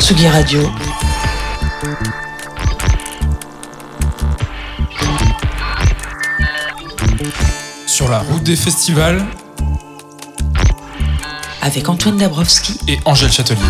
Tsugi Radio. Sur la route des festivals Avec Antoine Dabrowski et Angèle Châtelier.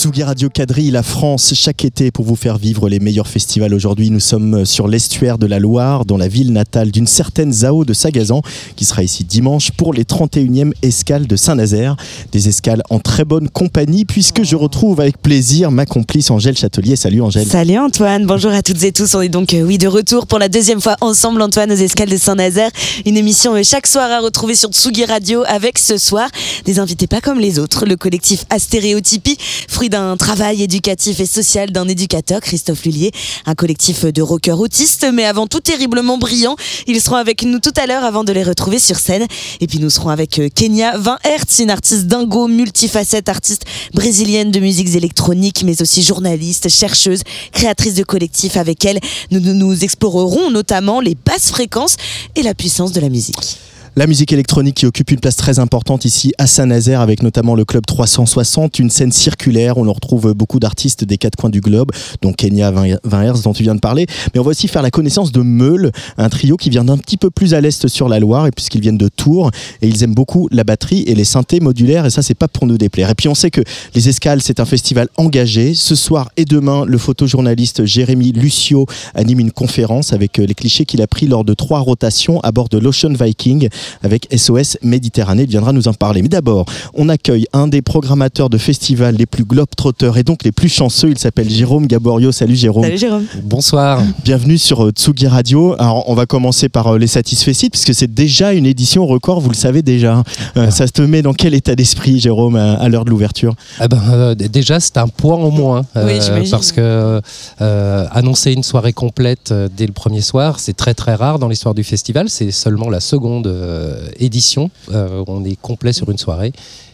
Tsugi Radio quadrille la France chaque été pour vous faire vivre les meilleurs festivals. Aujourd'hui, nous sommes sur l'estuaire de la Loire, dans la ville natale d'une certaine Zao de Sagazan, qui sera ici dimanche pour les 31e escales de Saint-Nazaire. Des escales en très bonne compagnie, puisque je retrouve avec plaisir ma complice Angèle Châtelier. Salut Angèle. Salut Antoine, bonjour à toutes et tous. On est donc euh, oui de retour pour la deuxième fois ensemble Antoine aux escales de Saint-Nazaire. Une émission euh, chaque soir à retrouver sur Tsugi Radio avec ce soir des invités pas comme les autres. Le collectif Astéréotypie, fruit d'un travail éducatif et social d'un éducateur, Christophe Lullier, un collectif de rockers autistes, mais avant tout terriblement brillants. Ils seront avec nous tout à l'heure avant de les retrouver sur scène. Et puis nous serons avec euh, Kenya 20 Hertz, une artiste dingo, multifacette, artiste brésilienne de musiques électroniques, mais aussi journaliste, chercheuse, créatrice de collectifs. Avec elle, nous, nous, nous explorerons notamment les basses fréquences et la puissance de la musique. La musique électronique qui occupe une place très importante ici à Saint-Nazaire avec notamment le club 360, une scène circulaire où l'on retrouve beaucoup d'artistes des quatre coins du globe, dont Kenya 20 Hz dont tu viens de parler. Mais on va aussi faire la connaissance de Meul, un trio qui vient d'un petit peu plus à l'est sur la Loire et puisqu'ils viennent de Tours et ils aiment beaucoup la batterie et les synthés modulaires et ça c'est pas pour nous déplaire. Et puis on sait que les Escales c'est un festival engagé. Ce soir et demain, le photojournaliste Jérémy Lucio anime une conférence avec les clichés qu'il a pris lors de trois rotations à bord de l'Ocean Viking avec SOS Méditerranée. Il viendra nous en parler. Mais d'abord, on accueille un des programmateurs de festivals les plus globetrotters et donc les plus chanceux. Il s'appelle Jérôme Gaborio. Salut Jérôme. Salut Jérôme. Bonsoir. Bienvenue sur euh, Tsugi Radio. Alors, on va commencer par euh, les satisfaits sites puisque c'est déjà une édition record, vous le savez déjà. Euh, ça te met dans quel état d'esprit, Jérôme, à, à l'heure de l'ouverture? Eh ben, euh, déjà, c'est un point en moins. euh, Oui, parce que euh, annoncer une soirée complète euh, dès le premier soir, c'est très très rare dans l'histoire du festival. C'est seulement la seconde euh, édition euh, on est complet sur une soirée.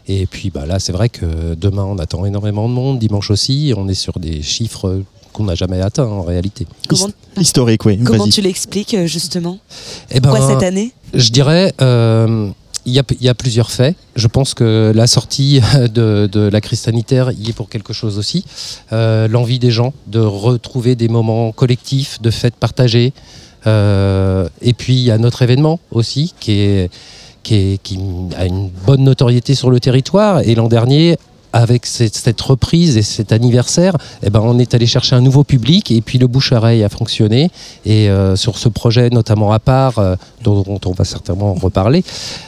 Et puis bah, là, c'est vrai que demain, on attend énormément de monde, dimanche aussi. On est sur des chiffres qu'on n'a jamais atteints en réalité. Comment, Historique, oui. comment tu l'expliques euh, justement Eh Pourquoi cette année Je dirais, euh, il y, a, il y a plusieurs faits. Je pense que la sortie de, de la crise sanitaire y est pour quelque chose aussi. Euh, L'envie des gens de retrouver des moments collectifs, de fêtes partagées. Euh, et puis il y a notre événement aussi qui, qui a une bonne notoriété sur le territoire. Et l'an dernier, avec cette, cette reprise et cet anniversaire, eh ben, on est allé chercher un nouveau public et puis le bouche-oreille a fonctionné. Et euh, sur ce projet, notamment à part, euh, dont, dont on va certainement reparler,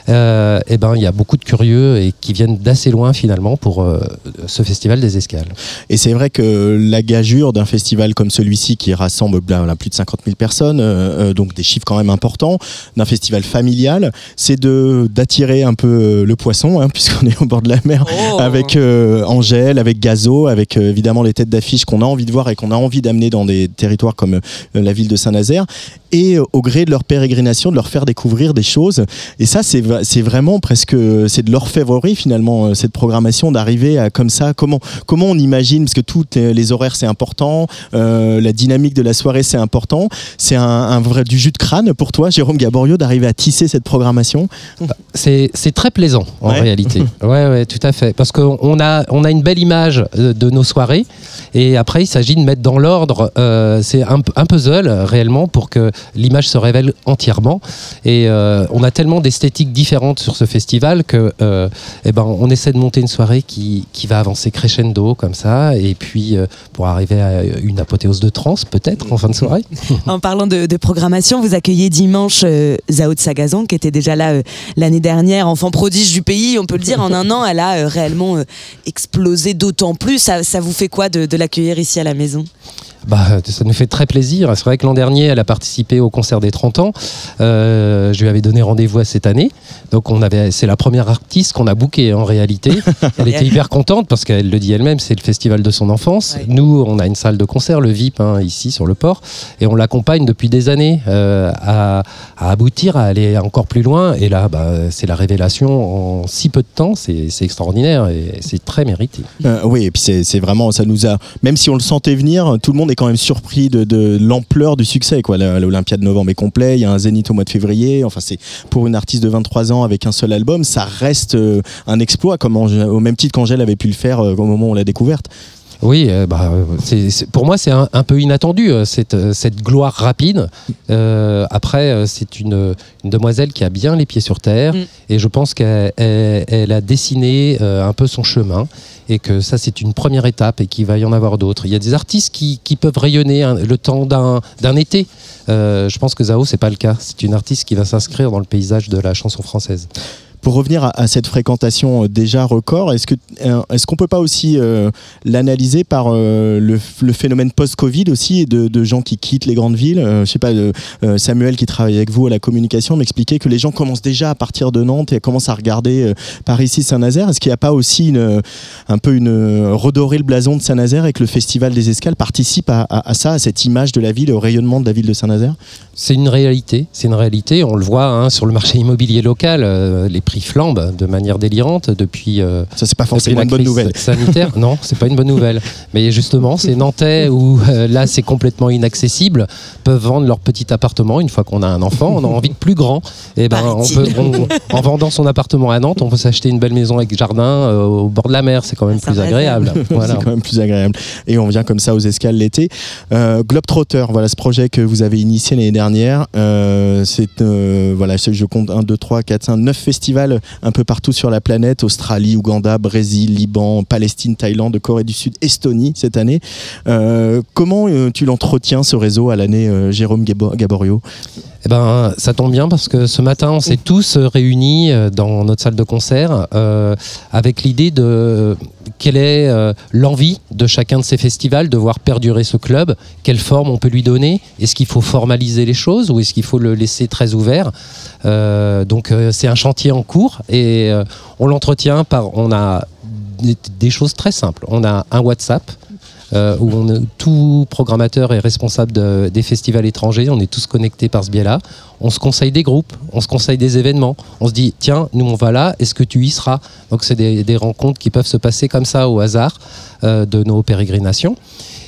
euh, eh ben, il y a beaucoup de curieux et qui viennent d'assez loin finalement pour euh, ce festival des escales. Et c'est vrai que la gageure d'un festival comme celui-ci qui rassemble ben, plus de 50 000 personnes, donc des chiffres quand même importants, d'un festival familial, c'est de d'attirer un peu le poisson, hein, puisqu'on est au bord de la mer, Oh. avec euh, Angèle, avec Gazo, avec euh, évidemment les têtes d'affiche qu'on a envie de voir et qu'on a envie d'amener dans des territoires comme euh, la ville de Saint-Nazaire, et au gré de leur pérégrination, de leur faire découvrir des choses. Et ça, c'est vraiment presque, c'est de l'orfèvrerie finalement, cette programmation d'arriver à comme ça. Comment, comment on imagine, parce que toutes les horaires c'est important, la dynamique de la soirée c'est important. C'est un, un vrai du jus de crâne pour toi, Jérôme Gaborio, d'arriver à tisser cette programmation? C'est c'est très plaisant en Ouais. réalité. Ouais, ouais, tout à fait. Parce qu'on on a, on a une belle image euh, de nos soirées. Et après, il s'agit de mettre dans l'ordre. euh, c'est un, puzzle réellement pour que l'image se révèle entièrement. Et euh, on a tellement d'esthétiques différentes sur ce festival que, euh, eh ben, on essaie de monter une soirée qui, qui va avancer crescendo comme ça. Et puis, euh, pour arriver à une apothéose de trance, peut-être en fin de soirée. En parlant de, de programmation, vous accueillez dimanche euh, Zao de Sagazan, qui était déjà là euh, l'année dernière, enfant prodige du pays. On peut le dire, en un an, elle a euh, réellement explosé d'autant plus. Ça, ça vous fait quoi de, de l'accueillir ici à la maison? Bah, ça nous fait très plaisir. C'est vrai que l'an dernier, elle a participé au concert des 30 ans. Euh, je lui avais donné rendez-vous à cette année. Donc, on avait, c'est la première artiste qu'on a bookée en réalité. Elle était hyper contente parce qu'elle le dit elle-même, c'est le festival de son enfance. Ouais. Nous, on a une salle de concert, le VIP, hein, ici sur le port, et on l'accompagne depuis des années euh, à, à aboutir, à aller encore plus loin. Et là, bah, c'est la révélation en si peu de temps. C'est c'est extraordinaire et c'est très mérité. Euh, oui, et puis c'est vraiment, ça nous a, même si on le sentait venir, tout le monde est quand même surpris de, l'ampleur du succès. L'Olympia de novembre est complet, il y a un Zénith au mois de février. Enfin, c'est pour une artiste de 23 ans avec un seul album, ça reste euh, un exploit, comme au même titre qu'Angèle avait pu le faire euh, au moment où on l'a découverte. Oui, euh, bah, c'est- pour moi, c'est un, un peu inattendu, euh, cette, euh, cette gloire rapide. Euh, après, c'est une, une demoiselle qui a bien les pieds sur terre Mm. et je pense qu'elle elle- elle a dessiné un peu son chemin et que ça, c'est une première étape et qu'il va y en avoir d'autres. Il y a des artistes qui, qui peuvent rayonner le temps d'un d'un été. Euh, je pense que Zao, c'est pas le cas. C'est une artiste qui va s'inscrire dans le paysage de la chanson française. Pour revenir à, cette fréquentation euh, déjà record, est-ce que euh, est-ce qu'on peut pas aussi euh, l'analyser par le, phénomène post-Covid aussi de, de gens qui quittent les grandes villes Euh, Je sais pas, Samuel qui travaille avec vous à la communication m'expliquait que les gens commencent déjà à partir de Nantes et commencent à regarder euh, par ici Saint-Nazaire. Est-ce qu'il n'y a pas aussi un peu une redorer le blason de Saint-Nazaire et que le festival des Escales participe à, ça, à cette image de la ville, au rayonnement de la ville de Saint-Nazaire? C'est une réalité, c'est une réalité. On le voit hein, sur le marché immobilier local, les prix flambent de manière délirante depuis. euh, Ça c'est pas forcément une bonne nouvelle. Sanitaire, non, c'est pas une bonne nouvelle. Mais justement, ces Nantais où euh, là c'est complètement inaccessible peuvent vendre leur petit appartement une fois qu'on a un enfant. On a envie de plus grand. Et ben, on peut, on- en vendant son appartement à Nantes, on peut s'acheter une belle maison avec jardin euh, au bord de la mer. C'est quand même Ça plus agréable. Voilà. C'est quand même plus agréable. Et on vient comme ça aux escales l'été. Euh, Globetrotter, voilà ce projet que vous avez initié l'année dernière. Euh, c'est euh, voilà, je compte 1, 2, 3, 4, 5, 9 festivals un peu partout sur la planète Australie, Ouganda, Brésil, Liban, Palestine, Thaïlande, Corée du Sud, Estonie cette année. Euh, comment euh, tu l'entretiens ce réseau à l'année, euh, Jérôme Gabo- Gaborio? Eh ben, ça tombe bien parce que ce matin, on s'est tous réunis euh, dans notre salle de concert euh, avec l'idée de quelle est euh, l'envie de chacun de ces festivals de voir perdurer ce club, quelle forme on peut lui donner, est-ce qu'il faut formaliser les choses ou est-ce qu'il faut le laisser très ouvert? Euh, Donc c'est un chantier en cours et on l'entretient par, on a des, des choses très simples. On a un WhatsApp euh, où on tout programmateur est responsable de- des festivals étrangers. On est tous connectés par ce biais-là. On se conseille des groupes, on se conseille des événements. On se dit, tiens, nous on va là, est-ce que tu y seras? Donc c'est des, des rencontres qui peuvent se passer comme ça au hasard euh, de nos pérégrinations.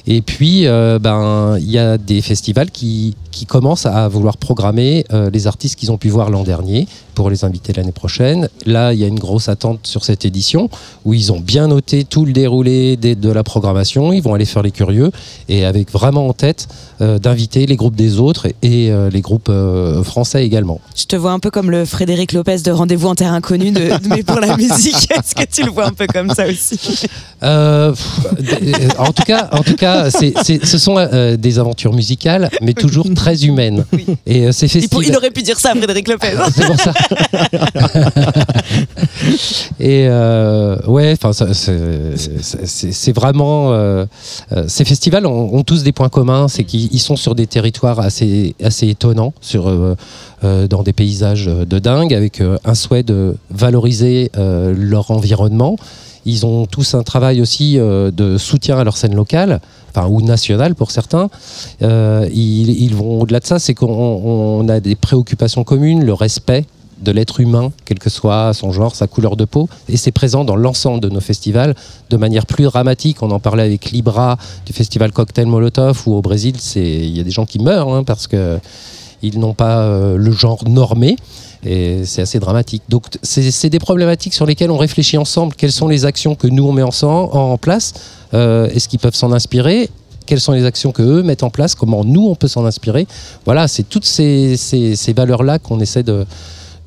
Et puis, euh, ben, il y a des festivals qui, qui commencent à vouloir programmer euh, les artistes qu'ils ont pu voir l'an dernier pour les inviter l'année prochaine. Là, il y a une grosse attente sur cette édition où ils ont bien noté tout le déroulé des- de la programmation. Ils vont aller faire les curieux et avec vraiment en tête euh, d'inviter les groupes des autres et, et, les groupes français également. Je te vois un peu comme le Frédéric Lopez de Rendez-vous en terre inconnue, de, mais pour la musique. Est-ce que tu le vois un peu comme ça aussi? Pff, d- euh, en tout cas, c'est- c'est- ce sont euh, des aventures musicales, mais toujours très humaines. Oui. Et euh, ces il, pour- festivals. il aurait pu dire ça, Frédéric Lopez. C'est pour ça. Et euh, ouais, enfin, c'est- c'est c'est vraiment. euh, ces festivals ont, ont tous des points communs, c'est qu'ils ils sont sur des territoires assez, assez étonnants, sur, dans des paysages de dingue, avec un souhait de valoriser euh, leur environnement. Ils ont tous un travail aussi euh, de soutien à leur scène locale, enfin, ou nationale pour certains. Euh, ils, vont au-delà de ça, c'est qu'on on a des préoccupations communes, le respect de l'être humain, quel que soit son genre, sa couleur de peau, et c'est présent dans l'ensemble de nos festivals de manière plus dramatique. On en parlait avec Libra du festival Cocktail Molotov, où au Brésil, il y a des gens qui meurent hein, parce que ils n'ont pas euh, le genre normé. Et c'est assez dramatique. Donc, c'est des problématiques sur lesquelles on réfléchit ensemble. Quelles sont les actions que nous, on met ensemble, en place? Euh, Est-ce qu'ils peuvent s'en inspirer? Quelles sont les actions que eux mettent en place? Comment nous, on peut s'en inspirer? Voilà, c'est toutes ces, ces- ces valeurs-là qu'on essaie de,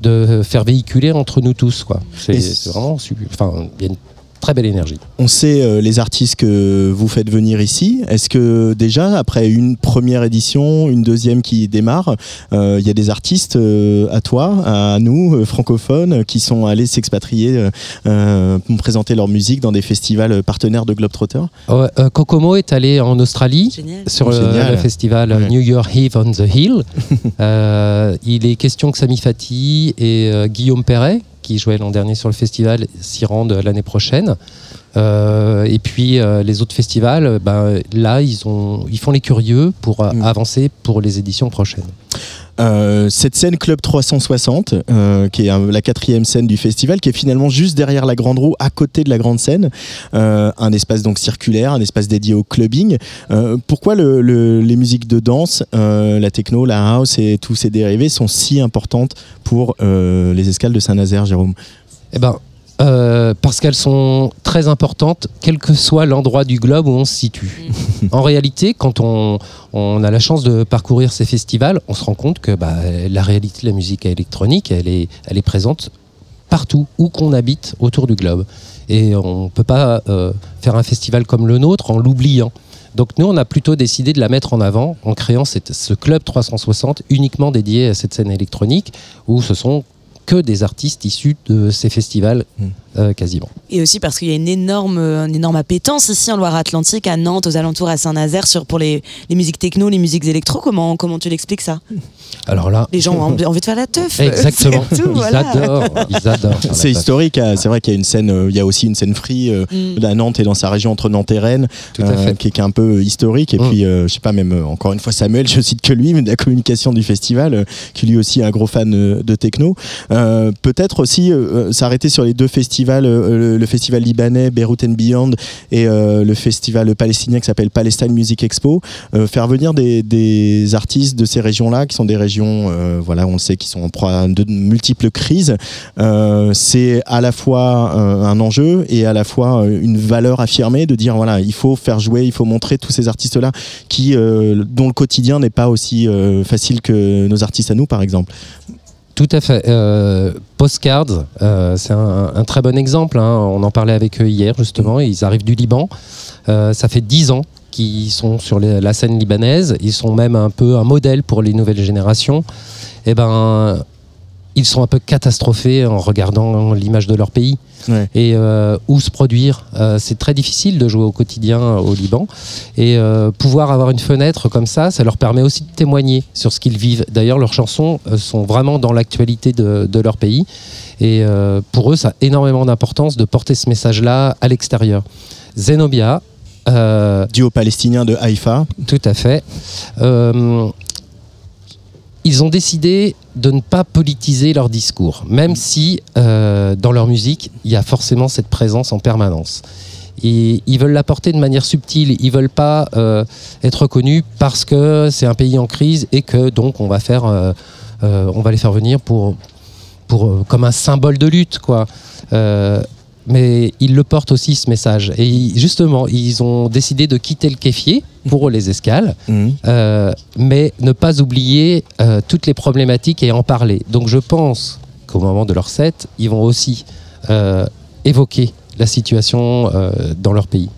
de faire véhiculer entre nous tous. quoi. C'est vraiment. Enfin, il y a une très belle énergie. On sait euh, les artistes que vous faites venir ici. Est-ce que déjà, après une première édition, une deuxième qui démarre, euh, il y a des artistes euh, à toi, à nous, euh, francophones, qui sont allés s'expatrier pour présenter leur musique dans des festivals partenaires de Globetrotter? Euh, Kokomo est allé en Australie. Génial. sur le, Génial. le festival Ouais. New Year Eve on the Hill. Euh, il est question que Sami Fati et euh, Guillaume Perret, qui jouaient l'an dernier sur le festival, s'y rendent l'année prochaine. Euh, et puis euh, les autres festivals, euh, ben, là, ils, ont, ils font les curieux pour euh, Mm. avancer pour les éditions prochaines. Euh, cette scène Club 360, euh, qui est la quatrième scène du festival, qui est finalement juste derrière la grande roue, à côté de la grande scène, Euh, un espace donc circulaire, un espace dédié au clubbing. Pourquoi le- le- les musiques de danse, la techno, la house et tous ces dérivés sont si importantes pour les escales de Saint-Nazaire, Jérôme? Eh ben, euh, parce qu'elles sont très importantes, quel que soit l'endroit du globe où on se situe. en réalité, quand on, on a la chance de parcourir ces festivals, on se rend compte que bah, la réalité de la musique électronique, elle est, elle est présente partout où qu'on habite autour du globe. Et on ne peut pas euh, faire un festival comme le nôtre en l'oubliant. Donc nous, on a plutôt décidé de la mettre en avant en créant cette- ce club 360 uniquement dédié à cette scène électronique où ce sont que des artistes issus de ces festivals Mm. euh, quasiment. Et aussi parce qu'il y a une énorme, une énorme appétence ici en Loire-Atlantique, à Nantes, aux alentours, à Saint-Nazaire, sur, pour les, les musiques techno, les musiques électro. Comment, comment tu l'expliques ça? Alors là, Les gens ont envie envie de faire la teuf. exactement, tout, ils voilà. adorent, ils C'est historique, hein. c'est vrai qu'il y a une scène, euh, il y a aussi une scène free euh, Mm. à Nantes et dans sa région entre Nantes et Rennes, Tout à euh, fait. qui, est, qui est un peu historique. Et Mm. puis, euh, je sais pas, même encore une fois Samuel, je cite que lui, mais de la communication du festival, euh, qui lui aussi est un gros fan euh, de techno. Euh, Peut-être aussi euh, euh, s'arrêter sur les deux festivals, le, festival libanais Beirut and Beyond et le festival palestinien qui s'appelle Palestine Music Expo. Faire venir des, artistes de ces régions-là, qui sont des régions, voilà, on le sait, qui sont en proie à de multiples crises. C'est à la fois un enjeu et à la fois une valeur affirmée de dire voilà il faut faire jouer il faut montrer tous ces artistes là qui dont le quotidien n'est pas aussi facile que nos artistes à nous par exemple Tout à fait. Euh, Postcards, euh, c'est un, très bon exemple. hein. On en parlait avec eux hier, justement. Ils arrivent du Liban. Euh, ça fait dix ans qu'ils sont sur la scène libanaise. Ils sont même un peu un modèle pour les nouvelles générations. Et ben, ils sont un peu catastrophés en regardant l'image de leur pays Ouais. et euh, où se produire. Euh, c'est très difficile de jouer au quotidien euh, au Liban et euh, pouvoir avoir une fenêtre comme ça, ça leur permet aussi de témoigner sur ce qu'ils vivent. D'ailleurs, leurs chansons euh, sont vraiment dans l'actualité de, de leur pays et euh, pour eux, ça a énormément d'importance de porter ce message-là à l'extérieur. Zenobia, euh, duo palestinien de Haïfa tout à fait. Euh, ils ont décidé de ne pas politiser leur discours, même si euh, dans leur musique, il y a forcément cette présence en permanence. Et ils veulent l'apporter de manière subtile. Ils veulent pas euh, être reconnus parce que c'est un pays en crise et que donc on va faire, euh, on va les faire venir pour, pour comme un symbole de lutte, quoi. Mais ils le portent aussi ce message. Et justement, ils ont décidé de quitter le kéfier pour les escales, Mhm. euh, mais ne pas oublier euh, toutes les problématiques et en parler. Donc je pense qu'au moment de leur set, ils vont aussi euh, évoquer la situation dans leur pays.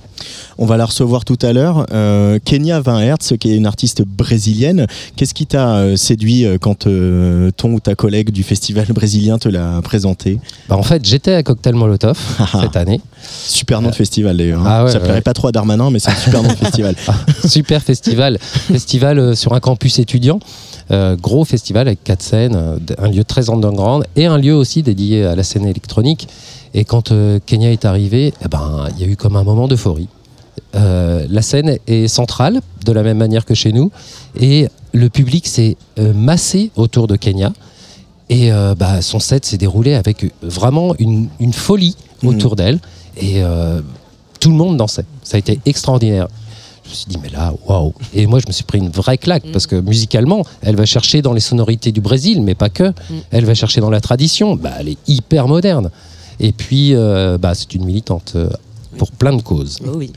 On va la recevoir tout à l'heure Euh, Kenya 20 Hertz qui est une artiste brésilienne qu'est-ce qui t'a euh, séduit euh, quand euh, ton ou ta collègue du festival brésilien te l'a présenté? Bah, en fait, j'étais à Cocktail Molotov cette année. super nom de festival d'ailleurs hein. Ah ouais, ça plairait ouais. pas trop à Darmanin mais c'est un super nom de festival Super festival, festival sur un campus étudiant. Euh, gros festival avec quatre scènes, un lieu très underground et un lieu aussi dédié à la scène électronique. Et quand euh, Kenya est arrivé, eh ben, il y a eu comme un moment d'euphorie. Euh, la scène est centrale, de la même manière que chez nous, et le public s'est euh, massé autour de Kenya. Et euh, bah, son set s'est déroulé avec vraiment une, une folie Mhm. autour d'elle. Et euh, tout le monde dansait. Ça a été extraordinaire. Je me suis dit, mais là, waouh! Et moi, je me suis pris une vraie claque parce que musicalement, elle va chercher dans les sonorités du Brésil, mais pas que. Elle va chercher dans la tradition. Bah, elle est hyper moderne. Et puis, euh, bah, c'est une militante pour plein de causes. Oh oui.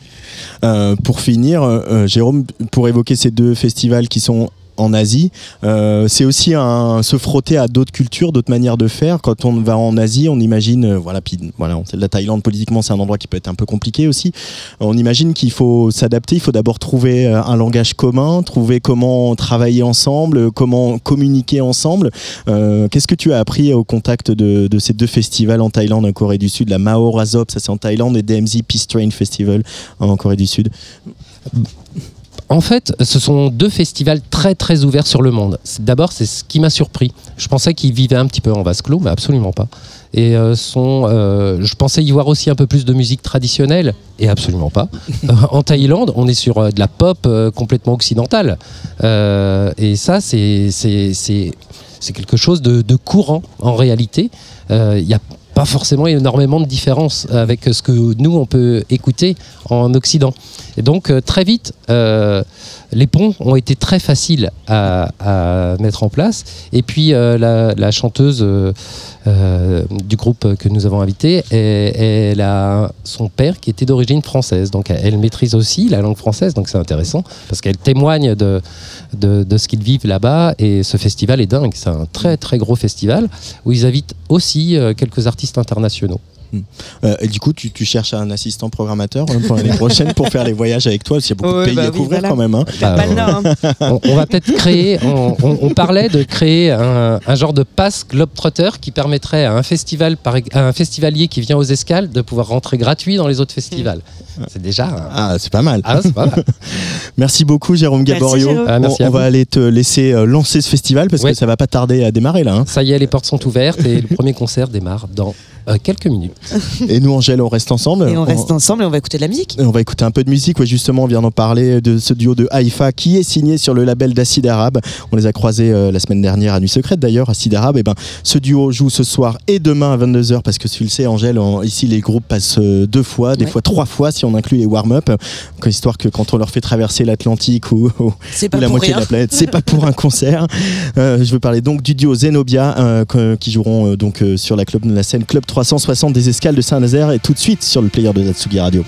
Euh, pour finir, euh, euh, Jérôme, pour évoquer ces deux festivals qui sont en Asie, euh, c'est aussi se frotter à d'autres cultures, d'autres manières de faire. Quand on va en Asie, on imagine, euh, voilà, puis voilà, la Thaïlande politiquement c'est un endroit qui peut être un peu compliqué aussi. On imagine qu'il faut s'adapter, il faut d'abord trouver euh, un langage commun, trouver comment travailler ensemble, comment communiquer ensemble. Qu'est-ce que tu as appris au contact de, de ces deux festivals en Thaïlande, en Corée du Sud, la Mao Razop, ça c'est en Thaïlande, et DMZ Peace Train Festival en Corée du Sud En fait, ce sont deux festivals très très ouverts sur le monde. D'abord, c'est ce qui m'a surpris. Je pensais qu'ils vivaient un petit peu en vase clos, mais absolument pas. Et euh, sont, euh, je pensais y voir aussi un peu plus de musique traditionnelle, et absolument pas. Euh, en Thaïlande, on est sur de la pop euh, complètement occidentale. Et ça, c'est quelque chose de, de courant en réalité. Il n'y a pas forcément énormément de différence avec ce que nous, on peut écouter en Occident. Et donc, euh, très vite, euh, les ponts ont été très faciles à, mettre en place. Et puis, euh, la, chanteuse euh, euh, du groupe que nous avons invité, elle, a son père qui était d'origine française. Donc, elle maîtrise aussi la langue française. Donc, c'est intéressant parce qu'elle témoigne de, de, ce qu'ils vivent là-bas. Et ce festival est dingue. C'est un très, très gros festival où ils invitent aussi quelques artistes internationaux. Euh, et du coup, tu, tu cherches un assistant programmateur euh, pour l'année prochaine pour faire les voyages avec toi, parce qu'il y a beaucoup de pays bah à oui, couvrir voilà. quand même. hein. Bah, Pas le Nord, hein. on, on va peut-être créer, on, on- on parlait de créer un, un genre de passe Globetrotter qui permettrait à un, festival, par, à un festivalier qui vient aux escales de pouvoir rentrer gratuit dans les autres festivals. C'est déjà un- Ah, c'est pas mal. Ah, c'est pas mal. Merci beaucoup, Jérôme Merci, Gaborio. Jérôme. Ah, merci on va aller te laisser euh, lancer ce festival parce Ouais. que ça va pas tarder à démarrer là. hein. Ça y est, les portes sont ouvertes et le premier concert démarre dans euh, quelques minutes. Et nous, Angèle, on reste ensemble. Et on reste ensemble et on va écouter de la musique. Et on va écouter un peu de musique. Ouais, justement, on vient d'en parler de ce duo de Haïfa qui est signé sur le label d'Acide Arabe. On les a croisés euh, la semaine dernière à Nuit Secrète d'ailleurs, Acide Arabe. Et ben, ce duo joue ce soir et demain à 22h parce que tu le sais, Angèle, en- ici les groupes passent deux fois, des Ouais. fois trois fois si on inclut les warm-up. Histoire que quand on leur fait traverser l'Atlantique ou, la moitié rien. de la planète, c'est pas pour un concert. Euh, je veux parler donc du duo Zenobia euh, qui joueront euh, donc sur la, club, la scène Club 360 des Escales de Saint-Nazaire et tout de suite sur le player de Zatsugi Radio.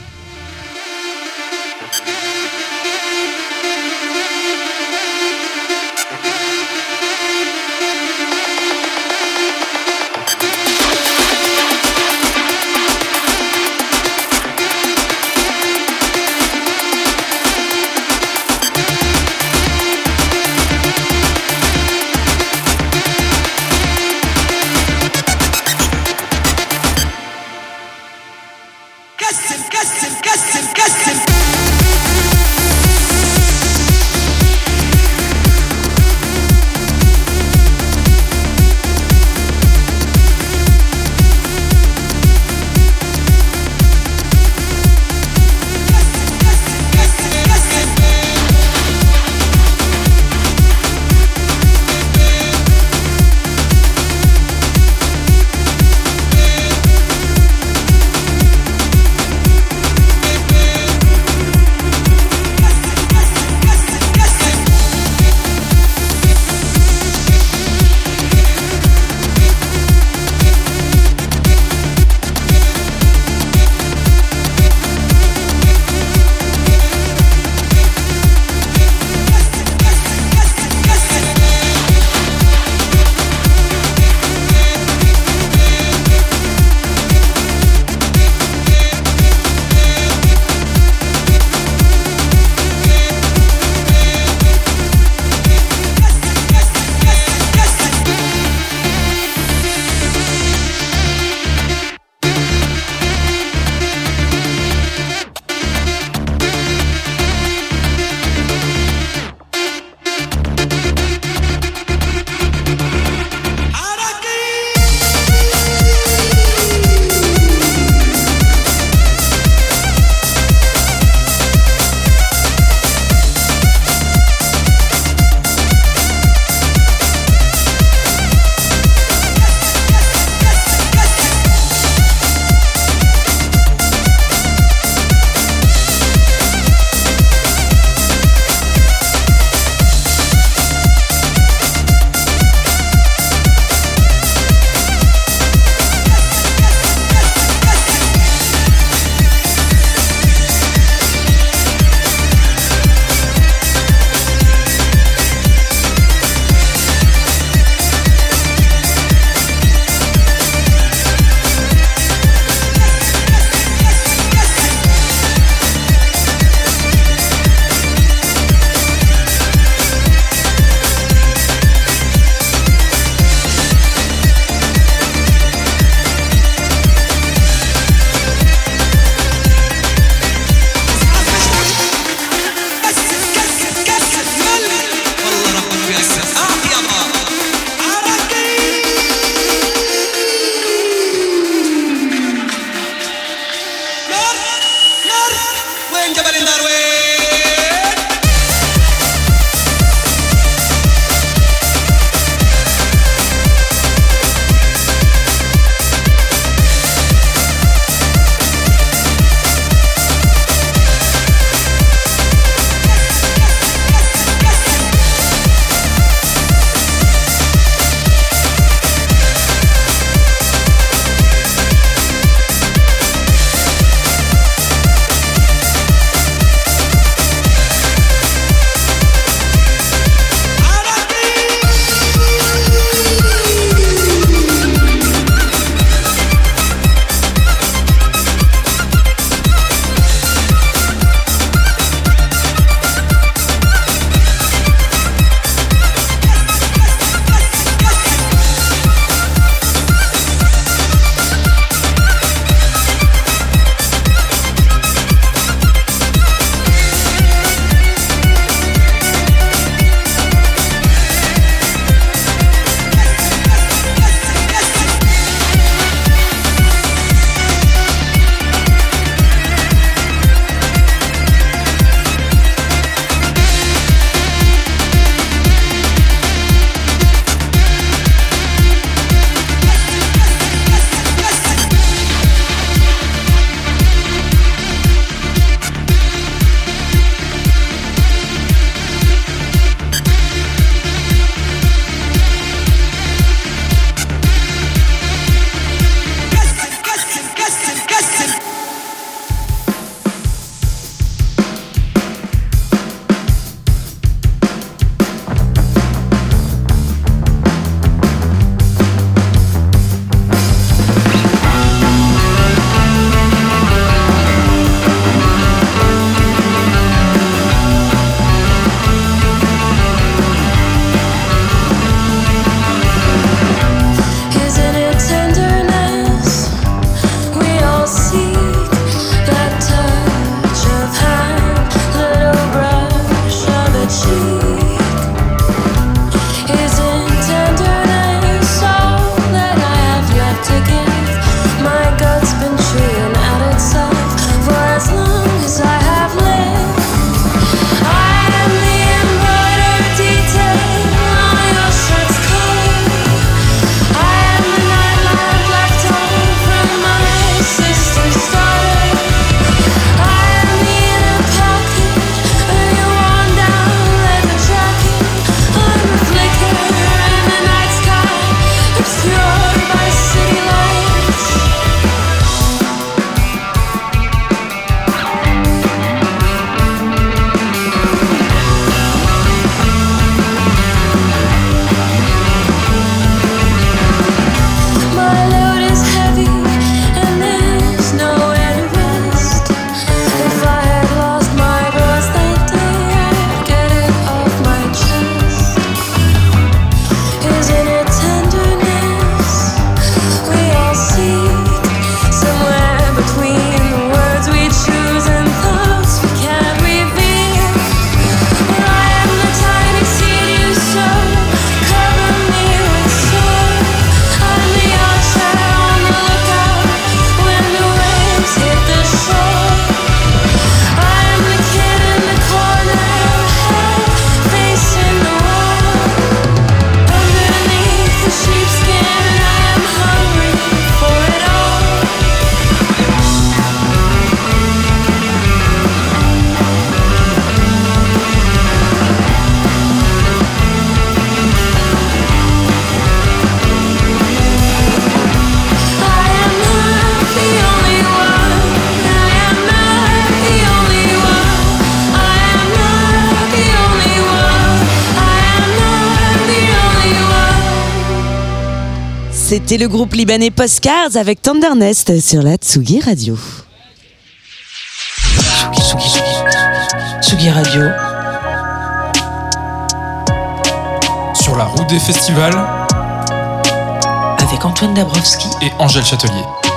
C'était le groupe libanais Postcards avec Tendernest sur la Tsugi Radio. Tsugi, Tsugi, Tsugi. Tsugi Radio. Sur la route des festivals Avec Antoine Dabrowski et Angèle Châtelier.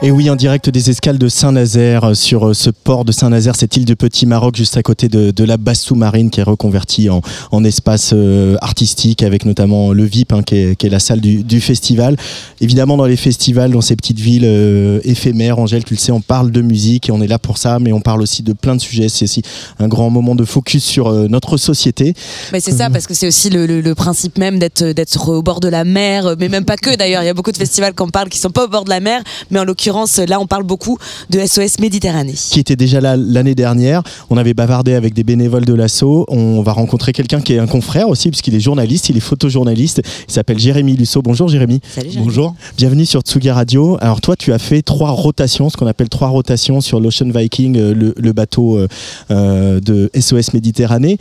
Et oui, en direct des escales de Saint-Nazaire euh, sur euh, ce port de Saint-Nazaire, cette île de Petit Maroc juste à côté de, de la base sous-marine qui est reconvertie en, en espace euh, artistique avec notamment le VIP hein, qui, est, qui est la salle du, du festival. Évidemment, dans les festivals, dans ces petites villes euh, éphémères, Angèle, tu le sais, on parle de musique et on est là pour ça, mais on parle aussi de plein de sujets. C'est aussi un grand moment de focus sur euh, notre société. Mais c'est ça, parce que c'est aussi le, le- le principe même d'être d'être au bord de la mer, mais même pas que d'ailleurs. Il y a beaucoup de festivals qu'on parle qui sont pas au bord de la mer, mais en l'occurrence, là, on parle beaucoup de SOS Méditerranée. qui était déjà là l'année dernière. On avait bavardé avec des bénévoles de l'assaut. On va rencontrer quelqu'un qui est un confrère aussi, puisqu'il est journaliste, il est photojournaliste. Il s'appelle Jérémy Lusso. Bonjour Jérémy. Salut, Jérémy. Bonjour. Bienvenue sur Tsugi Radio. Alors toi, tu as fait trois rotations, ce qu'on appelle trois rotations sur l'Ocean Viking, euh, le, le bateau euh, euh, de SOS Méditerranée.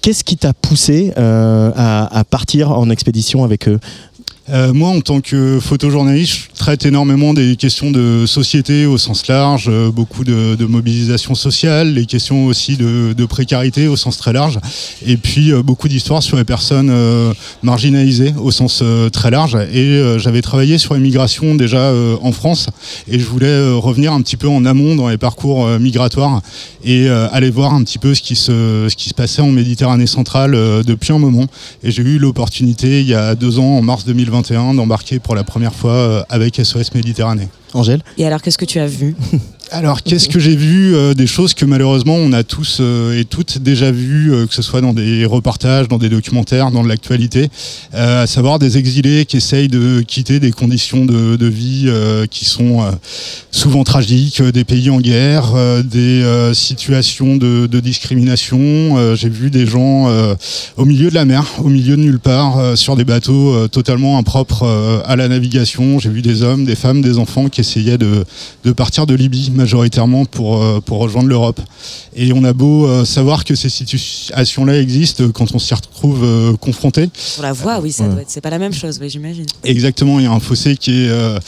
Qu'est-ce qui t'a poussé euh, à, à partir en expédition avec eux? Euh, moi, en tant que photojournaliste, je traite énormément des questions de société au sens large, euh, beaucoup de, mobilisation sociale, les questions aussi de, précarité au sens très large, et puis euh, beaucoup d'histoires sur les personnes marginalisées au sens très large. Et j'avais travaillé sur l'immigration déjà en France, et je voulais revenir un petit peu en amont dans les parcours migratoires et aller voir un petit peu ce qui se, ce qui se passait en Méditerranée centrale depuis un moment. Et j'ai eu l'opportunité, il y a deux ans, en mars 2021, d'embarquer pour la première fois euh, avec SOS Méditerranée. Angèle Et alors, qu'est-ce que tu as vu? Alors, qu'est-ce que j'ai vu Euh, Des choses que malheureusement on a tous euh, et toutes déjà vues, euh, que ce soit dans des reportages, dans des documentaires, dans de l'actualité, à savoir des exilés qui essayent de quitter des conditions de, vie qui sont souvent tragiques, des pays en guerre, des situations de, discrimination. J'ai vu des gens au milieu de la mer, au milieu de nulle part, sur des bateaux totalement impropres à la navigation. J'ai vu des hommes, des femmes, des enfants qui essayaient de partir de Libye majoritairement pour, euh, pour rejoindre l'Europe. Et on a beau euh, savoir que ces situations-là existent quand on s'y retrouve euh, confronté. Sur la voie, oui, ça Ouais. doit être. C'est pas la même chose, oui, j'imagine. Exactement, il y a un fossé qui est, euh,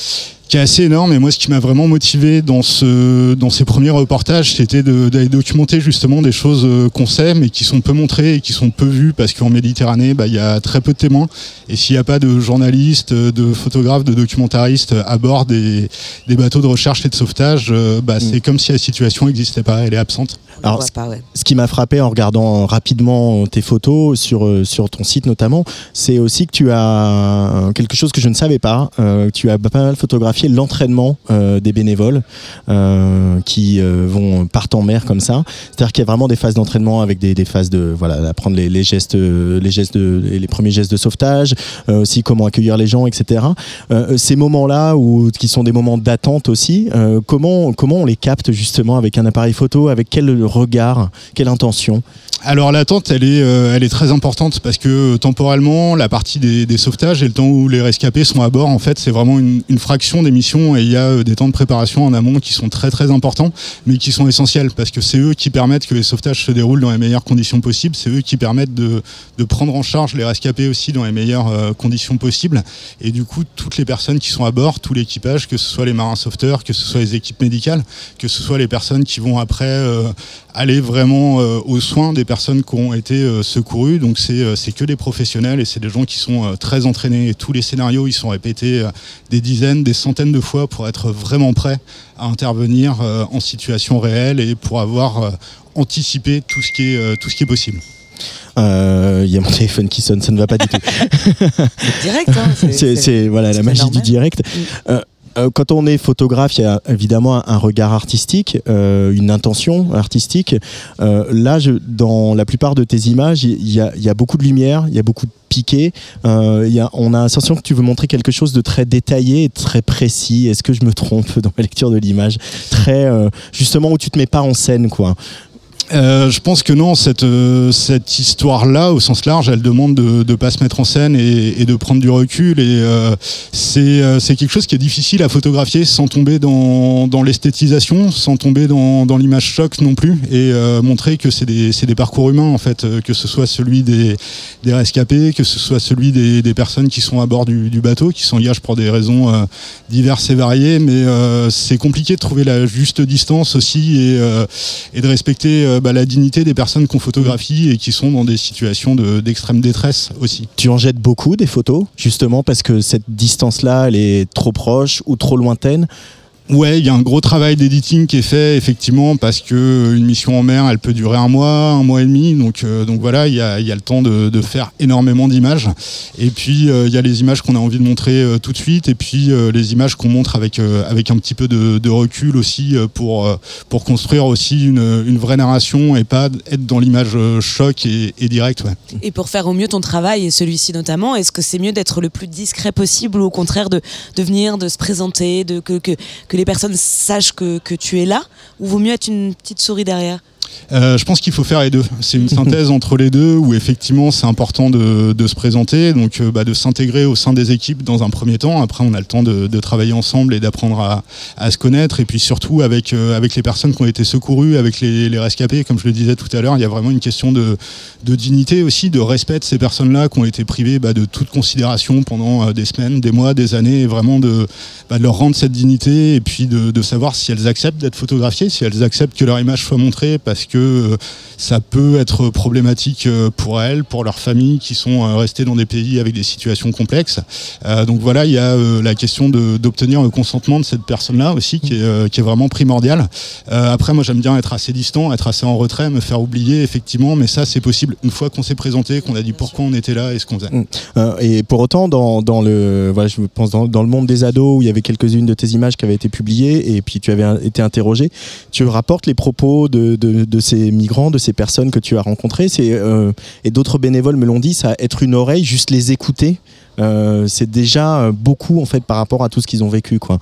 qui est assez énorme. Et moi, ce qui m'a vraiment motivé dans, ce, dans ces premiers reportages, c'était de- d'aller documenter justement des choses euh, qu'on sait, mais qui sont peu montrées et qui sont peu vues, parce qu'en Méditerranée, bah, il y a très peu de témoins. Et s'il n'y a pas de journalistes, de photographes, de documentaristes à bord des, des bateaux de recherche et de sauvetage, euh, bah, c'est comme si la situation n'existait pas, elle est absente. Alors, pas, ouais. Ce qui m'a frappé en regardant rapidement tes photos sur, euh, sur ton site notamment, c'est aussi que tu as quelque chose que je ne savais pas. euh, tu as pas mal photographié l'entraînement euh, des bénévoles euh, qui vont partent en mer comme ça. C'est-à-dire qu'il y a vraiment des phases d'entraînement avec des, des phases de voilà apprendre les, les gestes, les gestes de, les premiers gestes de sauvetage, aussi comment accueillir les gens, etc. Ces moments-là ou qui sont des moments d'attente aussi, comment comment on les capte justement avec un appareil photo, avec quel regard, quelle intention Alors l'attente, elle est, euh, elle est très importante parce que euh, temporellement, la partie des, sauvetages et le temps où les rescapés sont à bord, en fait, c'est vraiment une, fraction des missions et il y a euh, des temps de préparation en amont qui sont très très importants, mais qui sont essentiels parce que c'est eux qui permettent que les sauvetages se déroulent dans les meilleures conditions possibles, c'est eux qui permettent de, de prendre en charge les rescapés aussi dans les meilleures conditions possibles. Et du coup, toutes les personnes qui sont à bord, tout l'équipage, que ce soit les marins sauveteurs, que ce soit les équipes médicales, que ce soit les personnes qui vont après aller vraiment euh, aux soins des personnes qui ont été euh, secourues. Donc c'est euh, c'est que des professionnels et c'est des gens qui sont euh, très entraînés. Et tous les scénarios, ils sont répétés euh, des dizaines, des centaines de fois pour être vraiment prêts à intervenir euh, en situation réelle et pour avoir euh, anticipé tout ce qui est, euh, tout ce qui est possible. Euh, Il y a mon téléphone qui sonne, ça ne va pas du tout. Direct, hein. c'est- voilà la magie normal. du direct. Euh, quand on est photographe, il y a évidemment un, regard artistique, euh, une intention artistique. Euh, là, dans la plupart de tes images, il y, a, beaucoup de lumière, il y a beaucoup de piqué. Euh, y a, on a l'impression que tu veux montrer quelque chose de très détaillé et très précis. Est-ce que je me trompe dans ma lecture de l'image? Très, euh, justement, où tu te mets pas en scène, quoi. Euh, je pense que non, cette, euh, cette histoire-là, au sens large, elle demande de ne pas se mettre en scène et, et de prendre du recul. Et euh, c'est euh, c'est quelque chose qui est difficile à photographier sans tomber dans, dans l'esthétisation, sans tomber dans, dans l'image choc non plus, et euh, montrer que c'est des, des parcours humains, en fait, que ce soit celui des, des rescapés, que ce soit celui des, des personnes qui sont à bord du, du bateau, qui s'engagent pour des raisons diverses et variées. Mais c'est compliqué de trouver la juste distance aussi et, et de respecter bah, la dignité des personnes qu'on photographie et qui sont dans des situations de- d'extrême détresse aussi. Tu en jettes beaucoup des photos, justement parce que cette distance-là, elle est trop proche ou trop lointaine. Ouais, il y a un gros travail d'editing qui est fait effectivement parce que euh, une mission en mer, elle peut durer un mois, un mois et demi, donc euh, donc voilà, il y a, y a le temps de, faire énormément d'images. Et puis euh, il y a les images qu'on a envie de montrer tout de suite, et puis les images qu'on montre avec avec un petit peu de, recul aussi pour pour construire aussi une, une vraie narration et pas être dans l'image choc et, et direct. Et pour faire au mieux ton travail, et celui-ci notamment, est-ce que c'est mieux d'être le plus discret possible ou au contraire de, de venir, de se présenter, de, que, que, que les personnes sachent que, que tu es là Ou vaut mieux être une petite souris derrière Euh, je pense qu'il faut faire les deux. C'est une synthèse entre les deux où effectivement c'est important de, se présenter, donc euh, bah, de s'intégrer au sein des équipes dans un premier temps. Après, on a le temps de, travailler ensemble et d'apprendre à, se connaître. Et puis surtout avec, euh, avec les personnes qui ont été secourues, avec les, rescapés, comme je le disais tout à l'heure, il y a vraiment une question de, dignité aussi, de respect de ces personnes-là qui ont été privées bah, de toute considération pendant des semaines, des mois, des années, et vraiment de, bah, leur rendre cette dignité et puis de, savoir si elles acceptent d'être photographiées, si elles acceptent que leur image soit montrée, que euh, ça peut être problématique euh, pour elles, pour leurs familles qui sont euh, restées dans des pays avec des situations complexes. Donc voilà, il y a la question d'obtenir le consentement de cette personne-là aussi, qui est, vraiment primordiale. Après, moi j'aime bien être assez distant, être assez en retrait, me faire oublier effectivement, mais ça c'est possible une fois qu'on s'est présenté, qu'on a dit pourquoi on était là et ce qu'on faisait. Euh, et pour autant, dans, le, voilà, je pense dans, le monde des ados, où il y avait quelques-unes de tes images qui avaient été publiées, et puis tu avais été interrogé, tu rapportes les propos de, de ces migrants, de ces personnes que tu as rencontrées, euh, et d'autres bénévoles me l'ont dit, ça être une oreille, juste les écouter. euh, c'est déjà euh, beaucoup en fait par rapport à tout ce qu'ils ont vécu quoi.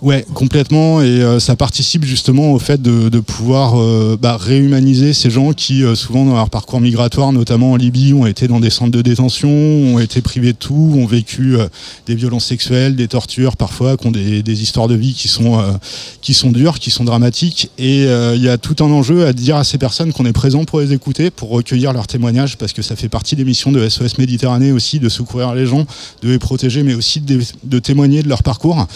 Ouais, complètement. Et euh, ça participe justement au fait de, pouvoir euh, bah, réhumaniser ces gens qui, euh, souvent dans leur parcours migratoire, notamment en Libye, ont été dans des centres de détention, ont été privés de tout, ont vécu des violences sexuelles, des tortures parfois, qui ont des, histoires de vie qui sont, qui sont dures, qui sont dramatiques. Et il y a tout un enjeu à dire à ces personnes qu'on est présent pour les écouter, pour recueillir leurs témoignages, parce que ça fait partie des missions de SOS Méditerranée aussi, de secourir les gens, de les protéger, mais aussi de, de témoigner de leur parcours.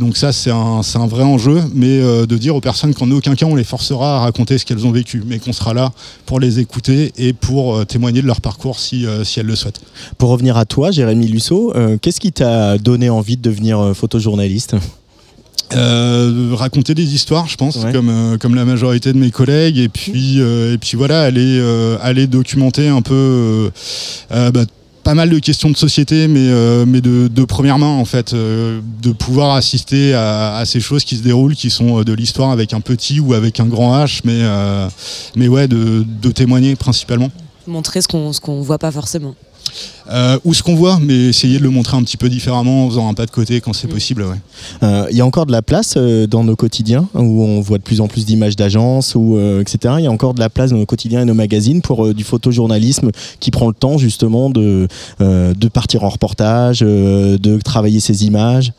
Donc ça, c'est un, vrai enjeu, mais euh, de dire aux personnes qu'en aucun cas on les forcera à raconter ce qu'elles ont vécu, mais qu'on sera là pour les écouter et pour euh, témoigner de leur parcours si, euh, si elles le souhaitent. Pour revenir à toi, Jérémy Lusso, qu'est-ce qui t'a donné envie de devenir photojournaliste? Euh, raconter des histoires, je pense, Ouais. comme, euh, comme la majorité de mes collègues, et puis, euh, et puis voilà, aller, aller documenter un peu bah, pas mal de questions de société, mais, euh, de, première main en fait, euh, de pouvoir assister à, ces choses qui se déroulent, qui sont euh, de l'histoire avec un petit ou avec un grand H, mais, ouais, de, témoigner principalement. Montrer ce qu'on qu'on voit pas forcément. Euh, ou ce qu'on voit, mais essayer de le montrer un petit peu différemment en faisant un pas de côté quand c'est Mm. possible. Ouais. Euh, Il y a encore de la place euh, dans nos quotidiens où on voit de plus en plus d'images d'agences ou euh, etc. Il y a encore de la place dans nos quotidiens et nos magazines pour euh, du photojournalisme qui prend le temps justement de euh, de partir en reportage, euh, de travailler ces images.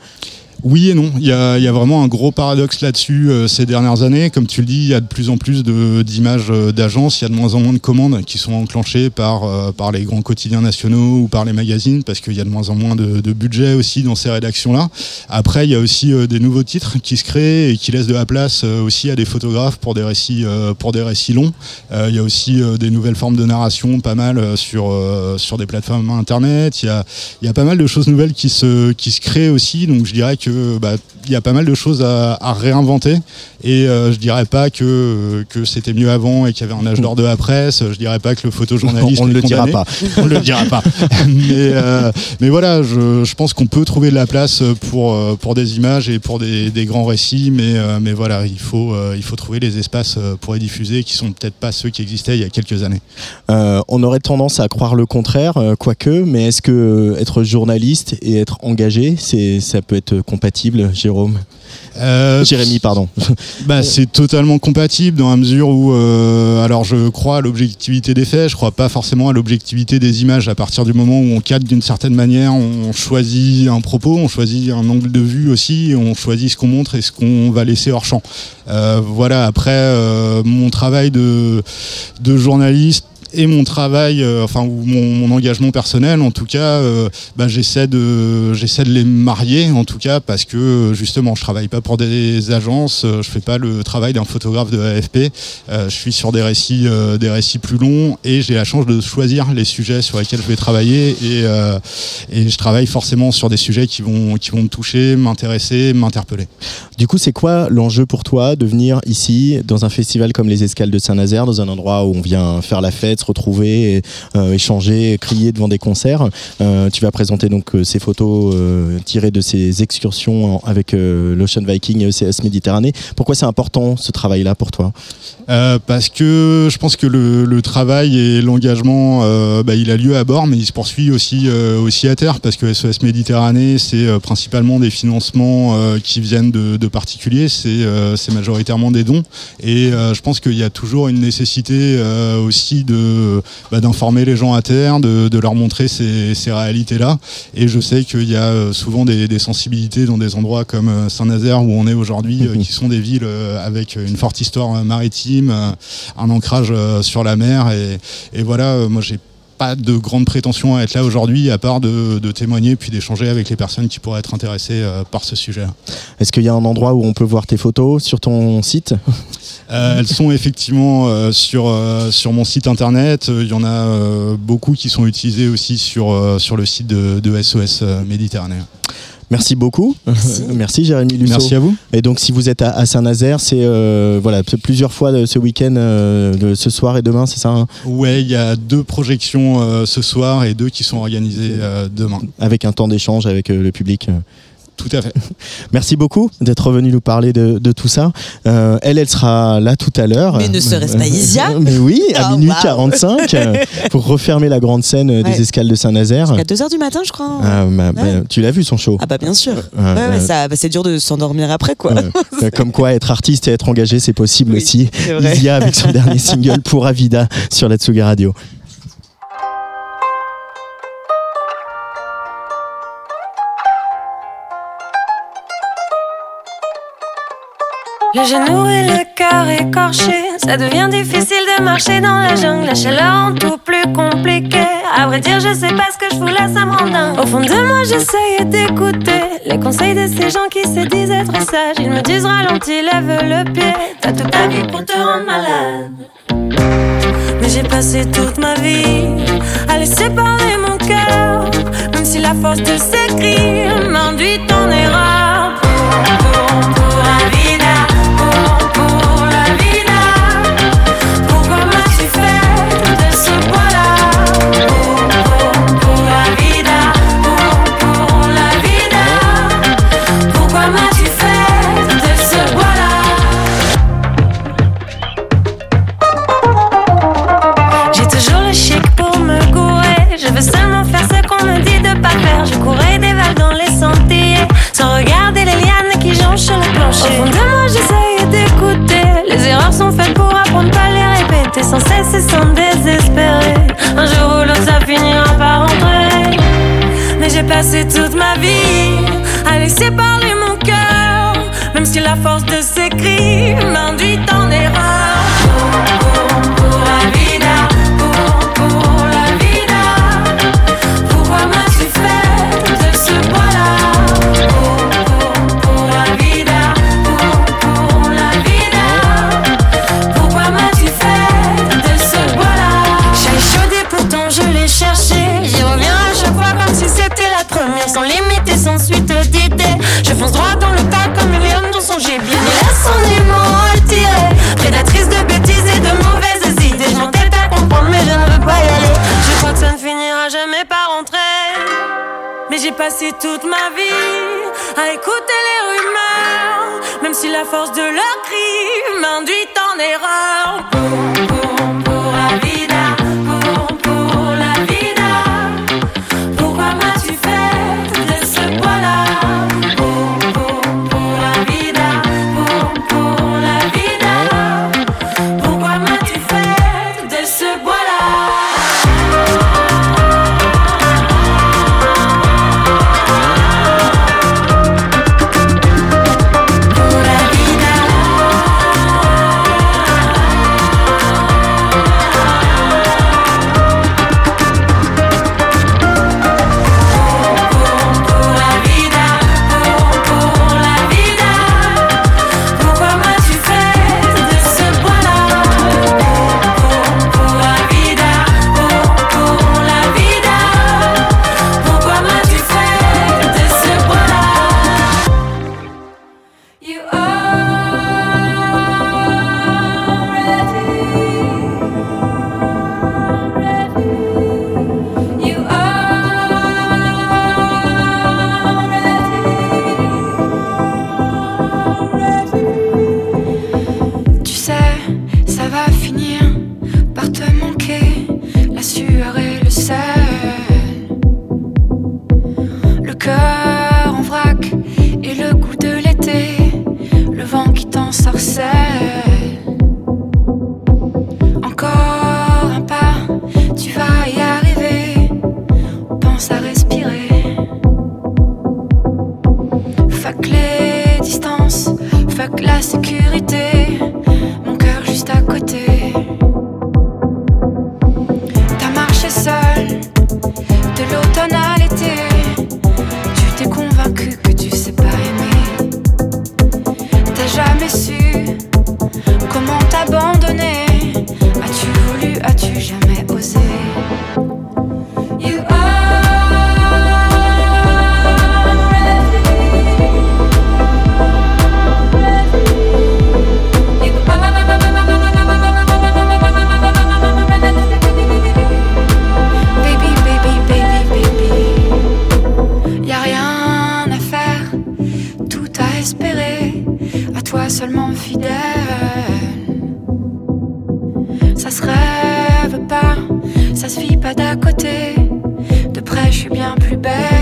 Oui et non. Il y a, il y a vraiment un gros paradoxe là-dessus euh, ces dernières années. Comme tu le dis, il y a de plus en plus d'images euh, d'agences. Il y a de moins en moins de commandes qui sont enclenchées par, euh, par les grands quotidiens nationaux ou par les magazines parce qu'il y a de moins en moins de, de budget aussi dans ces rédactions-là. Après, il y a aussi euh, des nouveaux titres qui se créent et qui laissent de la place euh, aussi à des photographes pour des récits, euh, pour des récits longs. Il y a aussi des nouvelles formes de narration, pas mal sur, sur des plateformes internet. Il y a, il y a pas mal de choses nouvelles qui se, qui se créent aussi. Donc je dirais que bah, il y a pas mal de choses à, à réinventer. Et euh, je dirais pas que, que c'était mieux avant et qu'il y avait un âge d'or de la presse. Je dirais pas que le photojournaliste. on ne le dira condamné. pas. on ne le dira pas. mais, euh, mais voilà, je, je pense qu'on peut trouver de la place pour, euh, pour des images et pour des, des grands récits. Mais, euh, mais voilà, il faut, il faut trouver les espaces pour les diffuser qui sont peut-être pas ceux qui existaient il y a quelques années. On aurait tendance à croire le contraire, quoique, mais est-ce que être journaliste et être engagé, c'est ça peut être compatible, Jérôme Euh, Jérémy, pardon. Bah, c'est totalement compatible dans la mesure où, euh, alors je crois à l'objectivité des faits, je crois pas forcément à l'objectivité des images. À partir du moment où on cadre d'une certaine manière, on choisit un propos, on choisit un angle de vue aussi, on choisit ce qu'on montre et ce qu'on va laisser hors champ. Euh, voilà. Après, euh, mon travail de, de journaliste et mon travail, euh, enfin ou mon, engagement personnel, en tout cas, euh, bah, j'essaie de j'essaie de les marier, en tout cas, parce que justement, je travaille pas pour des agences, euh, je fais pas le travail d'un photographe de AFP, je suis sur des récits des récits plus longs et j'ai la chance de choisir les sujets sur lesquels je vais travailler et et je travaille forcément sur des sujets qui vont qui vont me toucher, m'intéresser, m'interpeller. Du coup, c'est quoi l'enjeu pour toi de venir ici, dans un festival comme les Escales de Saint-Nazaire, dans un endroit où on vient faire la fête, se retrouver, et, euh, échanger, crier devant des concerts. Euh, Tu vas présenter donc euh, ces photos tirées de ces excursions avec l'Ocean Viking et ECS Méditerranée. Pourquoi c'est important ce travail-là pour toi? Parce que je pense que le, travail et l'engagement, bah, il a lieu à bord, mais il se poursuit aussi, aussi à terre, parce que SOS Méditerranée, c'est principalement des financements qui viennent de, particuliers, c'est majoritairement des dons, et je pense qu'il y a toujours une nécessité aussi de bah, d'informer les gens à terre, de, de leur montrer ces, ces réalités-là, et je sais qu'il y a euh, souvent des, des sensibilités dans des endroits comme euh, Saint-Nazaire où on est aujourd'hui, euh, qui sont des villes euh, avec une forte histoire euh, maritime, euh, un ancrage euh, sur la mer. Et, et voilà, euh, moi j'ai pas de grande prétention à être là aujourd'hui, à part de, de témoigner puis d'échanger avec les personnes qui pourraient être intéressées euh, par ce sujet. Est-ce qu'il y a un endroit où on peut voir tes photos sur ton site? Euh, elles sont effectivement euh, sur, sur mon site internet. Il y en a beaucoup qui sont utilisées aussi sur, sur le site de, de SOS Méditerranée. Merci beaucoup. Merci. Merci Jérémy Lusso. Merci à vous. Et donc si vous êtes à, à Saint-Nazaire, c'est euh, voilà plusieurs fois euh, ce week-end, euh, ce soir et demain, c'est ça hein? Ouais, il y a deux projections euh, ce soir et deux qui sont organisées euh, demain. Avec un temps d'échange avec euh, le public. Tout à fait. Merci beaucoup d'être venu nous parler de, de tout ça. Euh, elle, elle sera là tout à l'heure. Mais ne serait-ce pas Isia Mais oui, à Oh, minuit waouh. 45, euh, pour refermer la grande scène euh, des escales de Saint-Nazaire. À 2h du matin, je crois. hein. Ah, bah, bah, Ouais. tu l'as vu son show Ah bah bien sûr. Ouais, ça, bah, c'est dur de s'endormir après quoi. Euh, Comme quoi, être artiste et être engagé, c'est possible Oui, aussi. Isia avec son dernier single pour Avida sur la Tsuga Radio. Le genou et le cœur écorché, ça devient difficile de marcher dans la jungle. La chaleur en tout plus compliqué. À vrai dire, je sais pas ce que je voulais, ça me rend dingue. Au fond de moi, j'essayais d'écouter les conseils de ces gens qui se disent être sages. Ils me disent ralentis, lève le pied. T'as toute ta vie pour te rendre malade. Mais j'ai passé toute ma vie à laisser parler mon cœur. Même si la force de s'écrire m'induit en erreur. Au fond de moi, j'essaye d'écouter. Les erreurs sont faites pour apprendre, pas les répéter sans cesse et sans désespérer. Un jour ou l'autre, ça finira par rentrer. Mais j'ai passé toute ma vie à laisser parler mon cœur. Même si la force de ces cris m'induit fonce droit dans le tas comme une lionne dans son gibier. Mais laisse son aimant retiré. Prédatrice de bêtises et de mauvaises idées. Je m'entête à comprendre, mais je ne veux pas y aller. Je crois que ça ne finira jamais par rentrer. Mais j'ai passé toute ma vie à écouter les rumeurs. Même si la force de leurs cris m'induit en erreur. Toi seulement fidèle. Ça se rêve pas, ça se vit pas d'à côté. De près, je suis bien plus belle.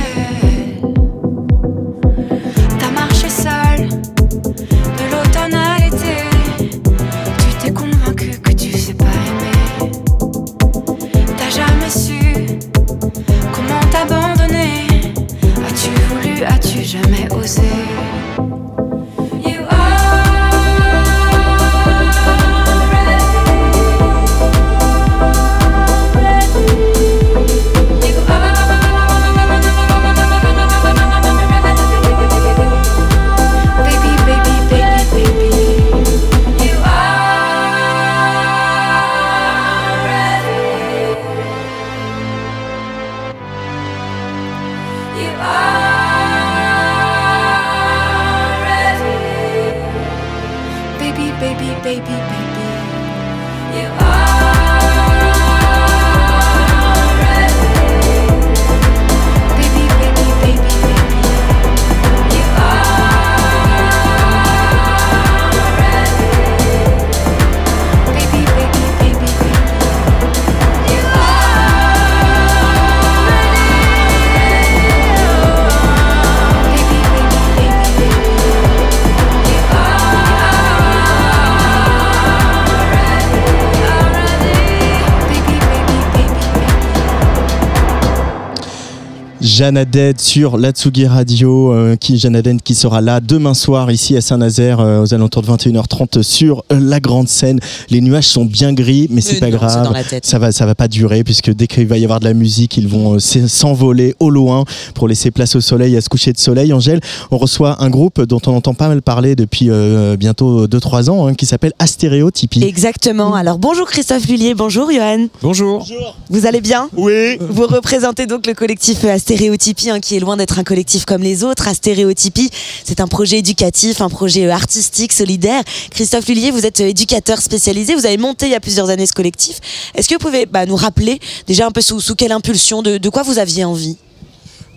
Jeanne Haddad sur l'Atsugi Radio, euh, qui, qui sera là demain soir ici à Saint-Nazaire euh, aux alentours de 21h30 sur euh, la grande scène. Les nuages sont bien gris, mais c'est pas non, grave. dans la tête. Ça va, ça va pas durer puisque dès qu'il va y avoir de la musique, ils vont euh, s'e- s'envoler au loin pour laisser place au soleil, à ce coucher de soleil. Angèle, on reçoit un groupe dont on entend pas mal parler depuis euh, bientôt 2-3 ans, hein, qui s'appelle Astéréotypie. Exactement. Alors bonjour Christophe Lullier, bonjour Johan. Bonjour. Vous allez bien? Oui. Vous représentez donc le collectif euh, Astéréotypie, hein, qui est loin d'être un collectif comme les autres. Astéréotypie, c'est un projet éducatif, un projet euh, artistique, solidaire. Christophe Lullier, vous êtes euh, éducateur spécialisé. Vous avez monté il y a plusieurs années ce collectif. Est-ce que vous pouvez bah, nous rappeler déjà un peu sous, quelle impulsion, de quoi vous aviez envie?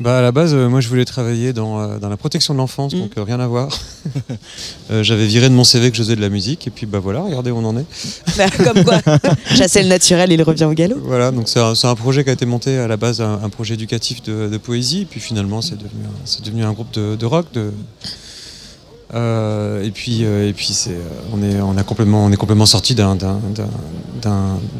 Bah à la base, euh, moi je voulais travailler dans, euh, dans la protection de l'enfance, Mm. donc euh, rien à voir. J'avais viré de mon CV que je faisais de la musique, et puis bah voilà, regardez où on en est. Bah, Comme quoi, chasser le naturel, il revient au galop. Voilà, donc c'est un, projet qui a été monté à la base, un, un projet éducatif de, de poésie, et puis finalement c'est devenu, un- c'est devenu un groupe de, de rock. De, euh, et puis, euh, et puis euh, on, est, on, a complètement, on est complètement sorti d'un,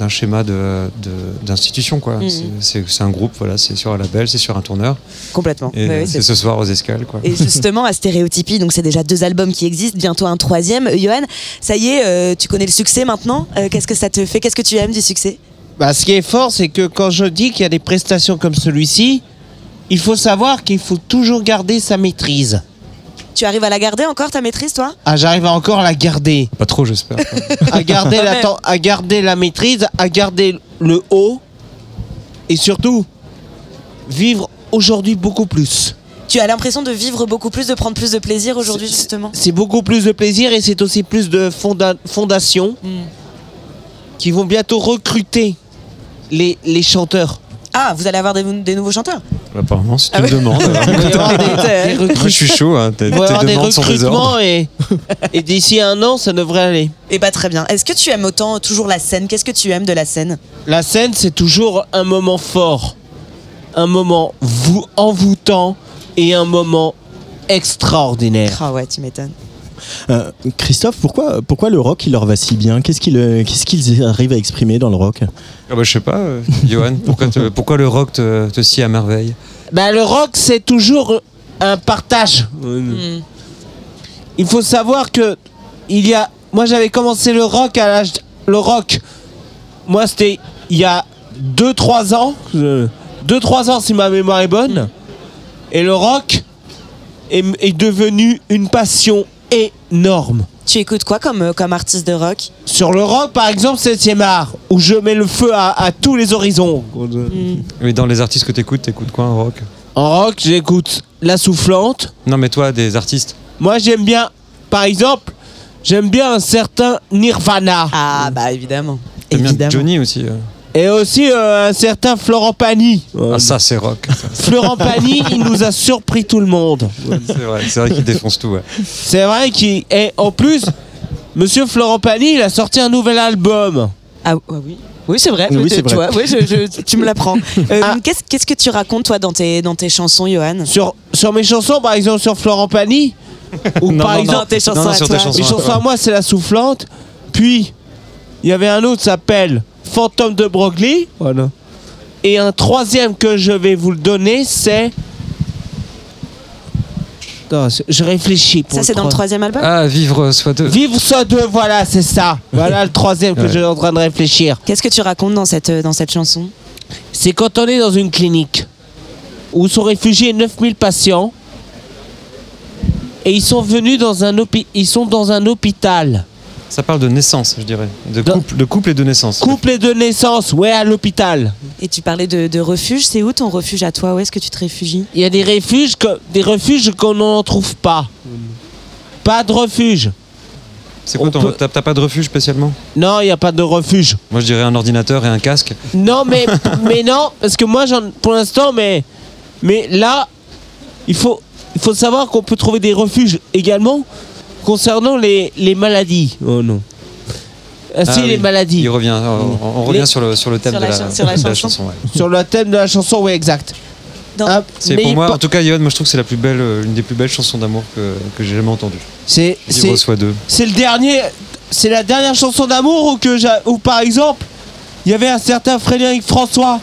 schéma de, de- d'institution. Quoi. Mhm. C'est, un groupe, voilà, c'est sur un label, c'est sur un tourneur, Complètement. et Ouais, ouais, c'est ce soir aux escales. Quoi. Et justement, à Stéréotypie, donc c'est déjà deux albums qui existent, bientôt un troisième. Johan, ça y est, euh, tu connais le succès maintenant? Euh, Qu'est-ce que ça te fait? Qu'est-ce que tu aimes du succès? Bah, ce qui est fort, c'est que quand je dis qu'il y a des prestations comme celui-ci, il faut savoir qu'il faut toujours garder sa maîtrise. Tu arrives à la garder encore, ta maîtrise, toi? Ah, j'arrive à encore la garder. Pas trop, j'espère. À garder, la, ten- à garder la maîtrise, à garder le haut. Et surtout, vivre aujourd'hui beaucoup plus. Tu as l'impression de vivre beaucoup plus, de prendre plus de plaisir aujourd'hui, C'est- justement? C'est beaucoup plus de plaisir et c'est aussi plus de fonda- fondations Hmm. qui vont bientôt recruter les, les chanteurs. Ah, vous allez avoir des, des nouveaux chanteurs Apparemment, c'est Ah une ouais. demande. Il va y avoir des, des Moi, je suis chaud. Hein. Tes, tes des demandes sont des ordres. recrutements et, et d'ici un an, ça devrait aller. Eh bah très bien. Est-ce que tu aimes autant euh, toujours la scène? Qu'est-ce que tu aimes de la scène? La scène, c'est toujours un moment fort, un moment vou- envoûtant et un moment extraordinaire. Ah ouais, tu m'étonnes. Euh, Christophe, pourquoi, pourquoi le rock il leur va si bien? Qu'est-ce qu'ils euh, qu'est-ce qu'ils arrivent à exprimer dans le rock? Ah bah, je sais pas, euh, Johan, pourquoi, te- pourquoi le rock te, te scie à merveille? Bah, le rock, c'est toujours un partage. Hmm. il faut savoir que il y a, moi j'avais commencé le rock à l'âge, le rock. Moi c'était il y a 2-3 ans, 2-3 ans si ma mémoire est bonne, et le rock est, est devenu une passion énorme. Tu écoutes quoi comme, euh, comme artiste de rock? Sur le rock, par exemple, 7ème art, où je mets le feu à, à tous les horizons. Mais dans les artistes que t'écoutes, t'écoutes quoi en rock? En rock, j'écoute La Soufflante. Non, mais toi, des artistes? Moi, j'aime bien, par exemple, j'aime bien un certain Nirvana. Ah bah évidemment. T'aimes bien Évidemment. Johnny aussi. euh. Et aussi euh, un certain Florent Pagny. Ah, ça, c'est rock. Florent Pagny, il nous a surpris tout le monde. c'est vrai, c'est vrai qu'il défonce tout. Ouais. C'est vrai qu'il. Et en plus, Monsieur Florent Pagny, il a sorti un nouvel album. Ah, ah oui. Oui, c'est vrai. Oui, Tu- c'est tu vrai. vois, oui, je- je- tu me l'apprends. Euh, Ah. Qu'est-ce qu'est-ce que tu racontes, toi, dans tes, dans tes chansons, Johan? Sur, sur mes chansons, par exemple, sur Florent Pagny. Ou Non, par non, exemple, Non, tes chansons non, non, à sur toi. tes chansons. mes chansons à moi, c'est La Soufflante. Puis, il y avait un autre qui s'appelle Fantôme de Broglie. Voilà. Et un troisième que je vais vous le donner, c'est. Attends, je réfléchis pour Ça, c'est dans le trois- troisième album Ah, vivre soit deux. Vivre soit deux, voilà, c'est ça. Voilà le troisième que Ouais. je suis en train de réfléchir. Qu'est-ce que tu racontes dans cette, euh, dans cette chanson? C'est quand on est dans une clinique où sont réfugiés 9000 patients et ils sont venus dans un hôpi- ils sont dans un hôpital. Ça parle de naissance, je dirais. De couple, de couple et de naissance. Couple et de naissance, ouais, à l'hôpital. Et tu parlais de, de refuge. C'est où ton refuge à toi? Où est-ce que tu te réfugies? Il y a des refuges, que- des refuges qu'on n'en trouve pas. Pas de refuge. C'est quoi on ton. peut- T'as t'as pas de refuge spécialement? Non, il n'y a pas de refuge. Moi, je dirais un ordinateur et un casque. Non, mais, mais non, parce que moi, j'en, pour l'instant, mais, mais là, il faut, il faut savoir qu'on peut trouver des refuges également concernant les, les maladies. Oh non. Ah, si, Ah les oui. maladies. Il revient. On, on revient Les- sur, le, sur le thème Sur de la sur la de la chanson. chanson. ouais. Sur le thème de la chanson, oui, exact. Ah, C'est pour moi, en tout cas, Yoann, moi je trouve que c'est la plus belle, euh, une des plus belles chansons d'amour que, que j'ai jamais entendues. c'est, c'est, soit deux. c'est le dernier, c'est la dernière chanson d'amour ou que ou par exemple, il y avait un certain Frédéric François.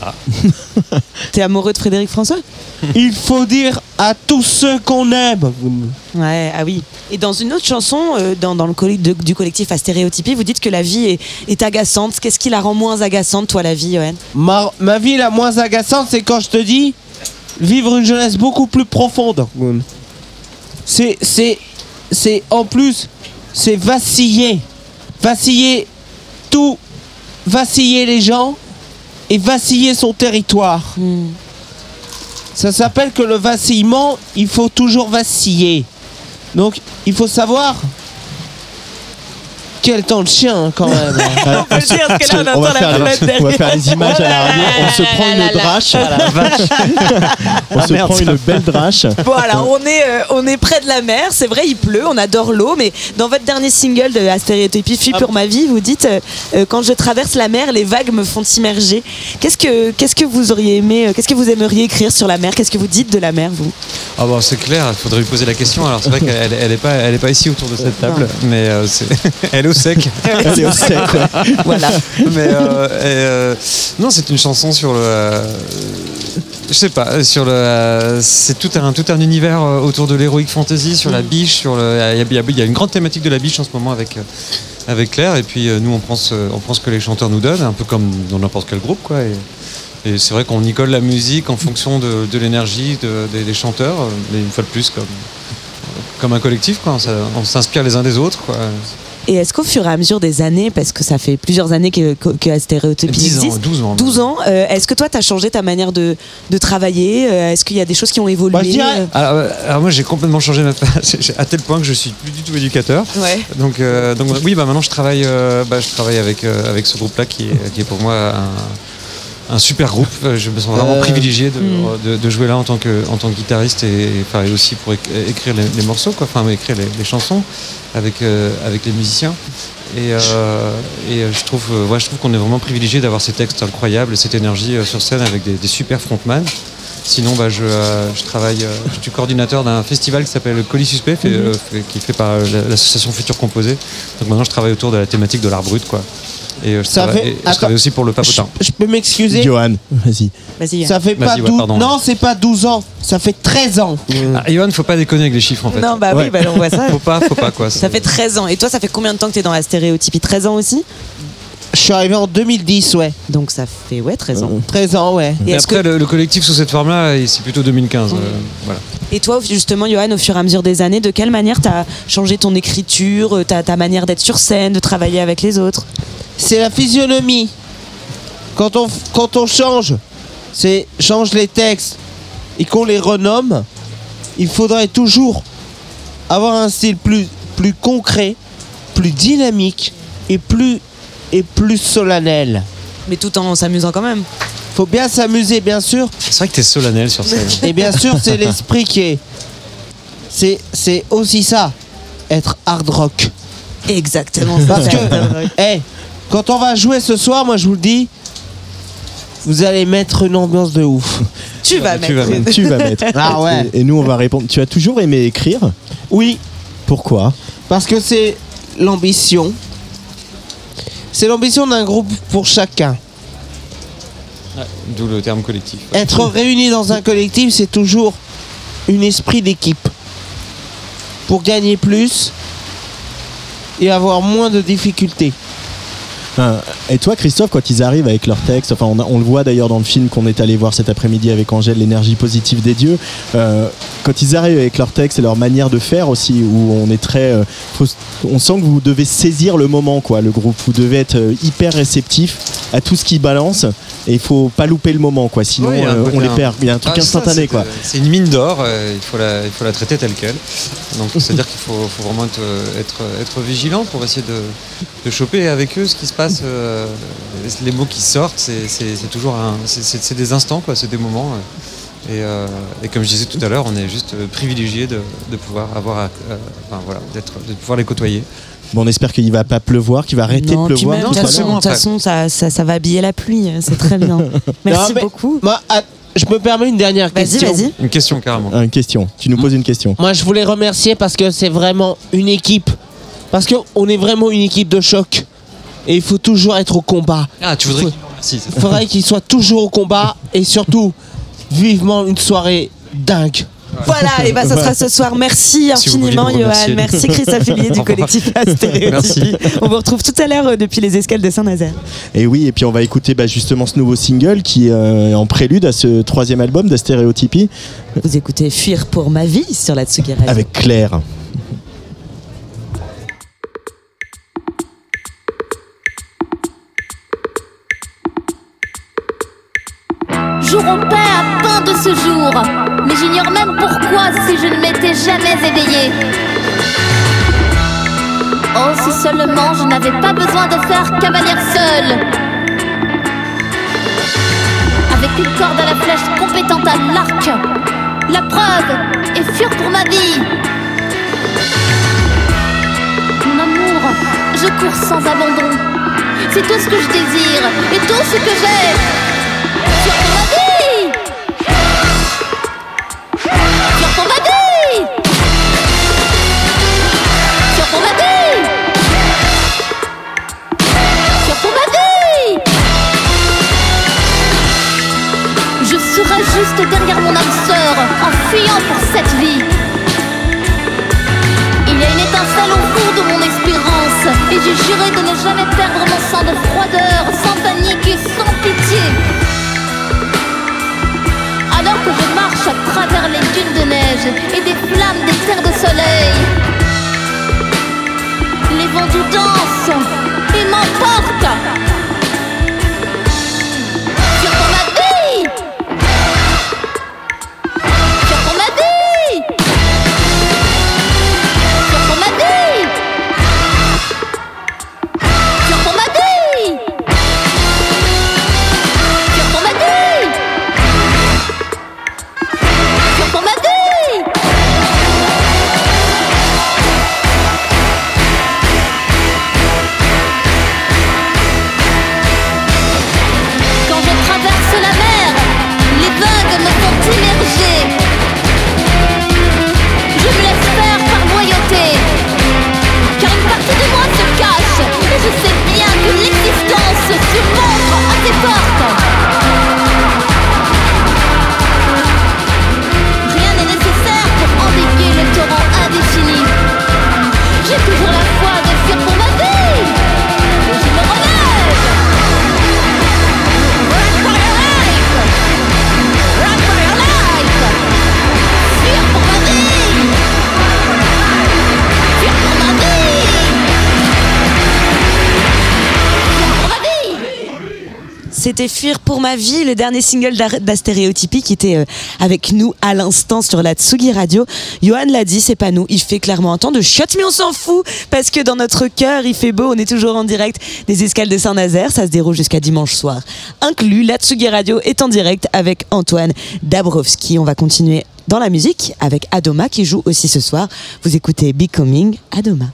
T'es amoureux de Frédéric François? Il faut dire à tous ceux qu'on aime. Ouais, ah oui. Et dans une autre chanson, euh, dans, dans le coll- de- du collectif à stéréotypie, vous dites que la vie est, est agaçante. Qu'est-ce qui la rend moins agaçante, toi, la vie, Johan? Ma, ma vie la moins agaçante, c'est quand je te dis vivre une jeunesse beaucoup plus profonde. C'est, c'est, c'est en plus, c'est vaciller, vaciller tout, vaciller les gens et vaciller son territoire. Ça s'appelle que le vacillement, il faut toujours vaciller. Donc, il faut savoir quel temps de chien hein, quand même. on, se- parce que là, on on va entend la faire les, on va derrière. faire les images à la radio. On se prend une drache. on se prend une belle drache. Bon, alors, on est, euh, on est près de la mer. C'est vrai, il pleut, on adore l'eau. Mais dans votre dernier single de Astéréotypie, Fuis pour ma vie, vous dites euh, euh, Quand je traverse la mer, les vagues me font immerger. Qu'est-ce que, qu'est-ce que vous auriez aimé, euh, qu'est-ce que vous aimeriez écrire sur la mer? Qu'est-ce que vous dites de la mer, vous? Ah bon, c'est clair, il faudrait lui poser la question. Alors c'est vrai qu'elle elle, elle est pas, elle est pas ici autour de cette table, mais euh, c'est- elle est au sec. Elle est au sec, ouais. Voilà. mais euh, et, non, c'est une chanson sur le. je sais pas, sur le. c'est tout un, tout un univers euh, autour de l'héroïque fantasy, sur la biche, sur le. Il y, a- y y une grande thématique de la biche en ce moment avec. euh, avec Claire et puis euh, nous on prend, ce, on prend ce que les chanteurs nous donnent un peu comme dans n'importe quel groupe quoi et, et c'est vrai qu'on y colle la musique en fonction de, de l'énergie de- des, des chanteurs mais une fois de plus comme comme un collectif quoi on s'inspire les uns des autres quoi Et est-ce qu'au fur et à mesure des années, parce que ça fait plusieurs années que, que, que Astéréotypie 10 ans existe, 12 ans 12 ans, euh, est-ce que toi, tu as changé ta manière de, de travailler Euh, Est-ce qu'il y a des choses qui ont évolué Bah, dirais- Euh, Alors, alors moi j'ai complètement changé ma à tel point que je suis plus du tout éducateur. Ouais. Donc, euh, donc oui bah maintenant je travaille euh, bah, je travaille avec avec ce groupe là qui qui est pour moi un, un super groupe. Euh, Je me sens vraiment Euh, privilégié de, hmm. de, de jouer là en tant que en tant que guitariste et, enfin, et aussi pour éc- écrire les, les morceaux quoi, enfin écrire les, les chansons avec euh, avec les musiciens. Et, euh, et je trouve, ouais, je trouve qu'on est vraiment privilégié d'avoir ces textes incroyables et cette énergie sur scène avec des, des super frontman. Sinon, bah, je, euh, je travaille, euh, je suis coordinateur d'un festival qui s'appelle Colis Suspect, fait, euh, fait- qui est fait par euh, la- l'association Futur Composé. Donc maintenant, je travaille autour de la thématique de l'art brut, quoi. Et euh, je, Ça travaille, fait- et je travaille aussi pour le papotin. Je peux m'excuser Johan, vas-y. Vas-y. Ça fait pas Vas-y, ouais, 12 pardon. Non, c'est pas 12 ans, ça fait 13 ans. Ah, Johan, faut pas déconner avec les chiffres en fait. Non, bah oui, bah, on voit ça. Faut pas, faut pas quoi. Ça fait 13 ans. Et toi, ça fait combien de temps que t'es dans la stéréotypie? 13 ans aussi? Je suis arrivé en 2010, ouais. Donc ça fait, ouais, 13 ans. 13 ans, ouais. Et, après, que- le, le collectif sous cette forme-là, c'est plutôt 2015. euh, voilà. et toi, justement, Johan, au fur et à mesure des années, de quelle manière t'as changé ton écriture, euh, ta, ta manière d'être sur scène, de travailler avec les autres? C'est la physionomie. Quand on, quand on change, c'est change les textes et qu'on les renomme, il faudrait toujours avoir un style plus, plus concret, plus dynamique et plus, et plus solennel. Mais tout en s'amusant quand même. Faut bien s'amuser, bien sûr. C'est vrai que t'es solennel sur scène. Et bien sûr, c'est l'esprit qui est. C'est, c'est aussi ça, être hard rock. Exactement. Parce que, hey, quand on va jouer ce soir, moi je vous le dis, vous allez mettre une ambiance de ouf. tu vas Tu mettre. vas. Tu vas mettre. Ah ouais. Et, et nous, on va répondre. Tu as toujours aimé écrire? Oui, Pourquoi? Parce que c'est l'ambition. C'est l'ambition d'un groupe pour chacun. D'où le terme collectif. Être réuni dans un collectif, c'est toujours un esprit d'équipe. Pour gagner plus et avoir moins de difficultés. Et toi, Christophe, quand ils arrivent avec leurs textes, enfin, on, le voit d'ailleurs dans le film qu'on est allé voir cet après-midi avec Angèle, l'énergie positive des dieux. euh, quand ils arrivent avec leurs textes et leur manière de faire aussi, où on est très, euh, on sent que vous devez saisir le moment, quoi. Le groupe, vous devez être euh, hyper réceptif à tout ce qui balance et il faut pas louper le moment, quoi. Sinon, Ouais, euh, on les perd. Il y a un truc Ah, instantané, c'est- quoi. C'est une mine d'or, euh, il, faut la, il faut la traiter telle qu'elle. Donc c'est-à-dire qu'il faut, faut vraiment être, euh, être, être vigilant pour essayer de, de choper avec eux ce qui se passe. euh, les mots qui sortent, c'est toujours un, c'est- des instants, quoi, c'est des moments. Et, euh, et comme je disais tout à l'heure, on est juste privilégié de, de pouvoir avoir, à- euh, enfin, voilà, d'être, de pouvoir les côtoyer. Bon, on espère qu'il va pas pleuvoir, qu'il va arrêter non, de pleuvoir. de toute façon, l'heure. de toute façon, ça, ça, ça va habiller la pluie, c'est très bien. Merci Non, beaucoup. Moi, ah, je me permets une dernière Vas-y, question. vas-y. Une question carrément. Ah, Une question. Tu nous poses une question. Moi, je voulais remercier parce que c'est vraiment une équipe. Parce qu'on est vraiment une équipe de choc. Et il faut toujours être au combat. Ah, tu voudrais qu'il faudrait qu'il soit toujours au combat. Et surtout, vivement une soirée dingue. Voilà, et bah ça sera ce soir. Merci Si infiniment, Johan. remercier. Merci Christophe Hélier du collectif Astéréotypie. On vous retrouve tout à l'heure euh, depuis les escales de Saint-Nazaire. Et oui, et puis on va écouter bah, justement ce nouveau single qui est euh, en prélude à ce troisième album d'Astéréotypie Vous écoutez Fuir pour ma vie sur la Tsugi Radio. avec Claire. Jour au père peint de ce jour, mais j'ignore même pourquoi si je ne m'étais jamais éveillée. Oh, si seulement je n'avais pas besoin de faire cavalière seule. Avec une corde à la flèche compétente à l'arc, la preuve est fuir pour ma vie. Mon amour, je cours sans abandon. C'est tout ce que je désire et tout ce que j'ai. Mon âme sœur en fuyant pour cette vie. Il y a une étincelle au fond de mon espérance et j'ai juré de ne jamais perdre mon sang de froideur, sans panique et sans pitié. Alors que je marche à travers les dunes de neige et des flammes des terres de soleil, les vents dansent et m'emportent. C'était Fuir pour ma vie, le dernier single d'Astéréotypie qui était euh, avec nous à l'instant sur la Tsugi Radio. Johan l'a dit, c'est pas nous. Il fait clairement un temps de chiottes, mais on s'en fout parce que dans notre cœur, il fait beau. On est toujours en direct des escales de Saint-Nazaire. Ça se déroule jusqu'à dimanche soir. Inclus, la Tsugi Radio est en direct avec Antoine Dabrowski. On va continuer dans la musique avec Adoma qui joue aussi ce soir. Vous écoutez Becoming Adoma.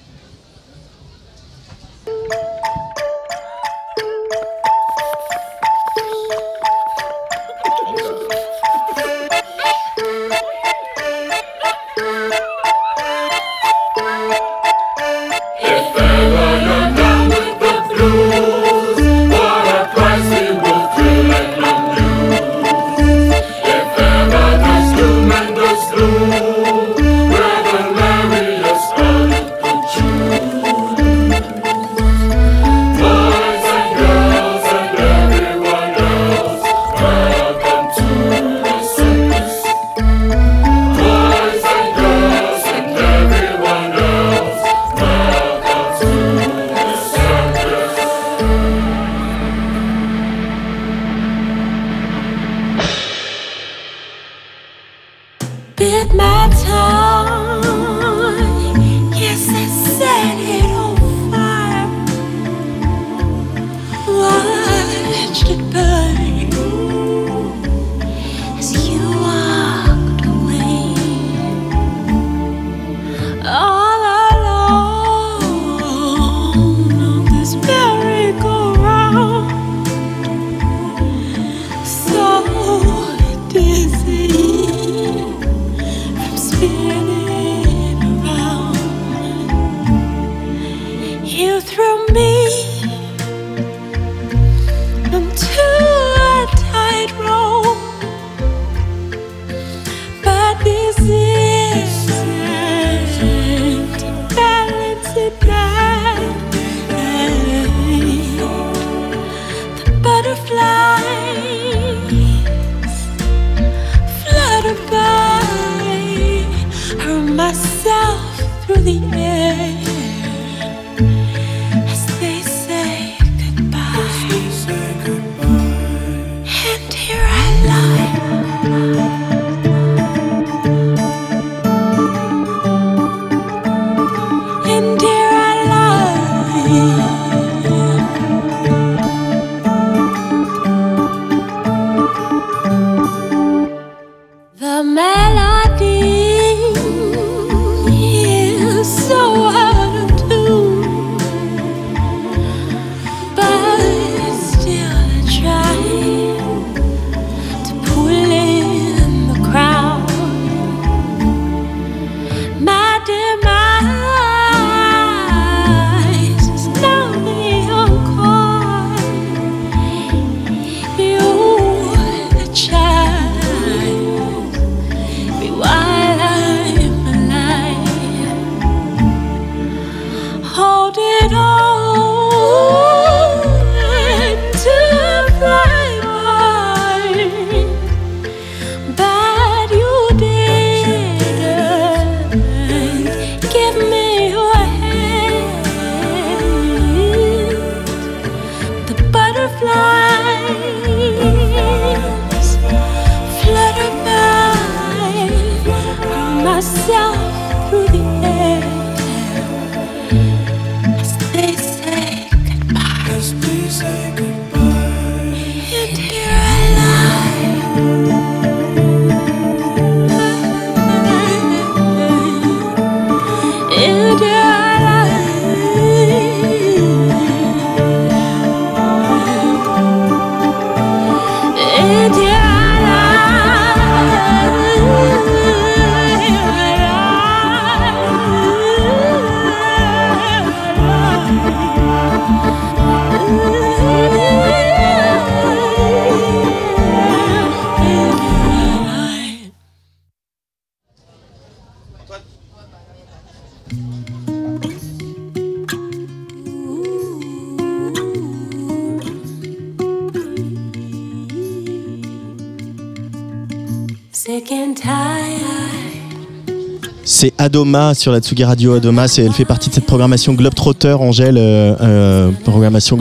Adoma sur la Tsugi Radio. Adoma, elle fait partie de cette programmation Globetrotter, Angèle. euh, euh, programmation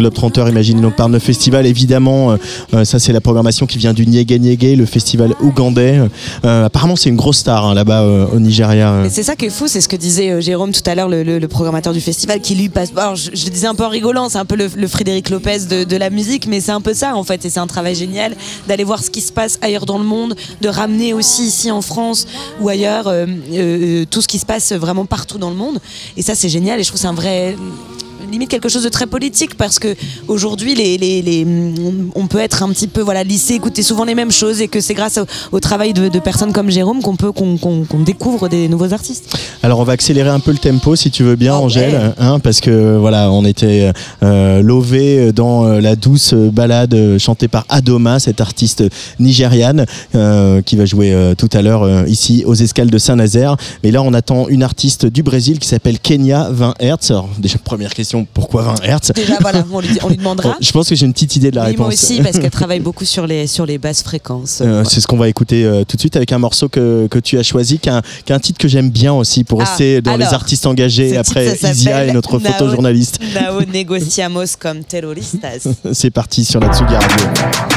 imaginée donc par nos festivals. Évidemment, euh, euh, ça c'est la programmation qui vient du Nyege Nyege, le festival ougandais. Euh, apparemment, c'est une grosse star hein, là-bas au Nigeria. C'est ça qui est fou, c'est ce que disait Jérôme tout à l'heure, le, le- le programmateur du festival, qui lui passe. Alors, je, le disais un peu en rigolant, c'est un peu le, le Frédéric Lopez de, la musique, mais c'est un peu ça en fait. Et c'est un travail génial d'aller voir ce qui se passe ailleurs dans le monde, de ramener aussi ici en France ou ailleurs tout ce qui se passe vraiment partout dans le monde. Et ça, c'est génial. Et je trouve c'est un vrai limite quelque chose de très politique parce que aujourd'hui les, les, les- on peut être un petit peu voilà lissé écouter souvent les mêmes choses et que c'est grâce au, au travail de, de personnes comme Jérôme qu'on peut qu'on découvre des nouveaux artistes Alors on va accélérer un peu le tempo si tu veux bien Ah ouais. Angèle, hein, parce que voilà, on était euh, lové dans euh, la douce balade chantée par Adoma, cette artiste nigériane euh, qui va jouer euh, tout à l'heure ici aux escales de Saint-Nazaire. Mais là on attend une artiste du Brésil qui s'appelle Kenya 20 Hertz. Alors déjà première question, pourquoi 20 Hertz déjà voilà on lui, on lui demandera Bon, Je pense que j'ai une petite idée de la Oui, moi réponse. aussi parce qu'elle travaille beaucoup sur les sur les basses fréquences Euh. C'est ce qu'on va écouter euh, tout de suite avec un morceau que, que tu as choisi, qui est un, qui est un titre que j'aime bien aussi pour Ah, rester dans les artistes engagés après titre, Isia et notre Nao- photojournaliste. Nao negociamos comme terroristas C'est parti sur la Tsugi Radio.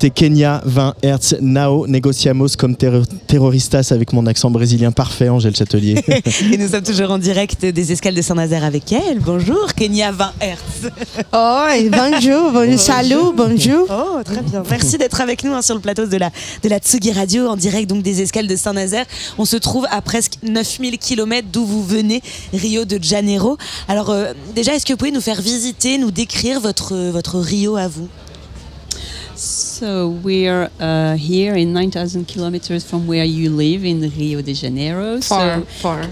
C'était Kenya 20 Hertz Nao Negociamos comme terro- terroristas avec mon accent brésilien parfait, Angèle Châtelier. Et nous sommes toujours en direct des escales de Saint-Nazaire avec elle. Bonjour, Kenya 20 Hertz. Oh, bonjour, bonjour, salut, bonjour. Oh, très bien. Merci d'être avec nous hein, sur le plateau de la, de la Tsugi Radio, en direct donc des escales de Saint-Nazaire. On se trouve à presque 9000 km d'où vous venez, Rio de Janeiro. Alors, euh, déjà, est-ce que vous pouvez nous faire visiter, nous décrire votre, votre Rio à vous? So we're uh, here in 9,000 kilometers from where you live in Rio de Janeiro. Far, So, far.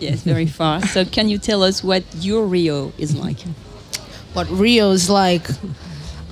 yes, very far. so can you tell us what your Rio is like? What Rio is like.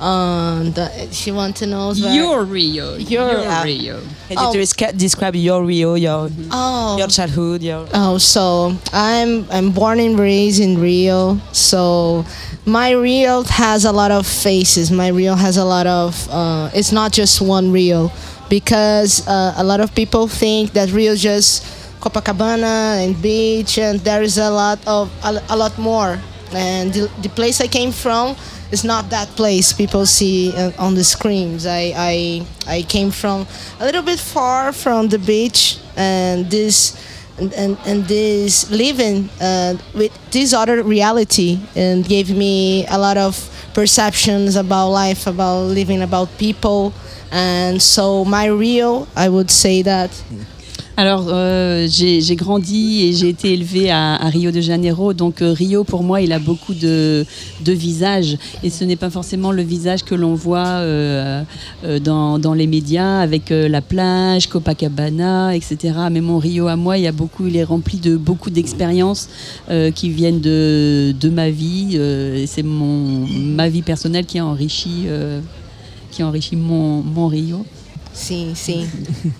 Um, the, she wants to know where- Your Rio. Your- Your uh, Rio. Can Oh. you descri- describe your Rio, your Oh. your childhood, your Oh, so I'm I'm born and raised in Rio. So my Rio has a lot of faces. My Rio has a lot of. Uh, it's not just one Rio, because uh, a lot of people think that Rio is just Copacabana and beach, and there is a lot of a, a lot more. And the, the place I came from is not that place people see uh, on the screens. I, I I came from a little bit far from the beach, and this and, and, and this living uh, with this other reality and gave me a lot of perceptions about life, about living, about people. And so my real, I would say that Alors, euh, j'ai grandi et j'ai été élevée à, à Rio de Janeiro. Donc, euh, Rio, pour moi, il a beaucoup de, de visages. Et ce n'est pas forcément le visage que l'on voit euh, euh, dans, dans les médias avec euh, la plage, Copacabana, etc. Mais mon Rio à moi, il, y a beaucoup, il est rempli de beaucoup d'expériences qui viennent de, de ma vie. C'est ma vie personnelle qui a enrichi, qui a enrichi mon, mon Rio. See, see.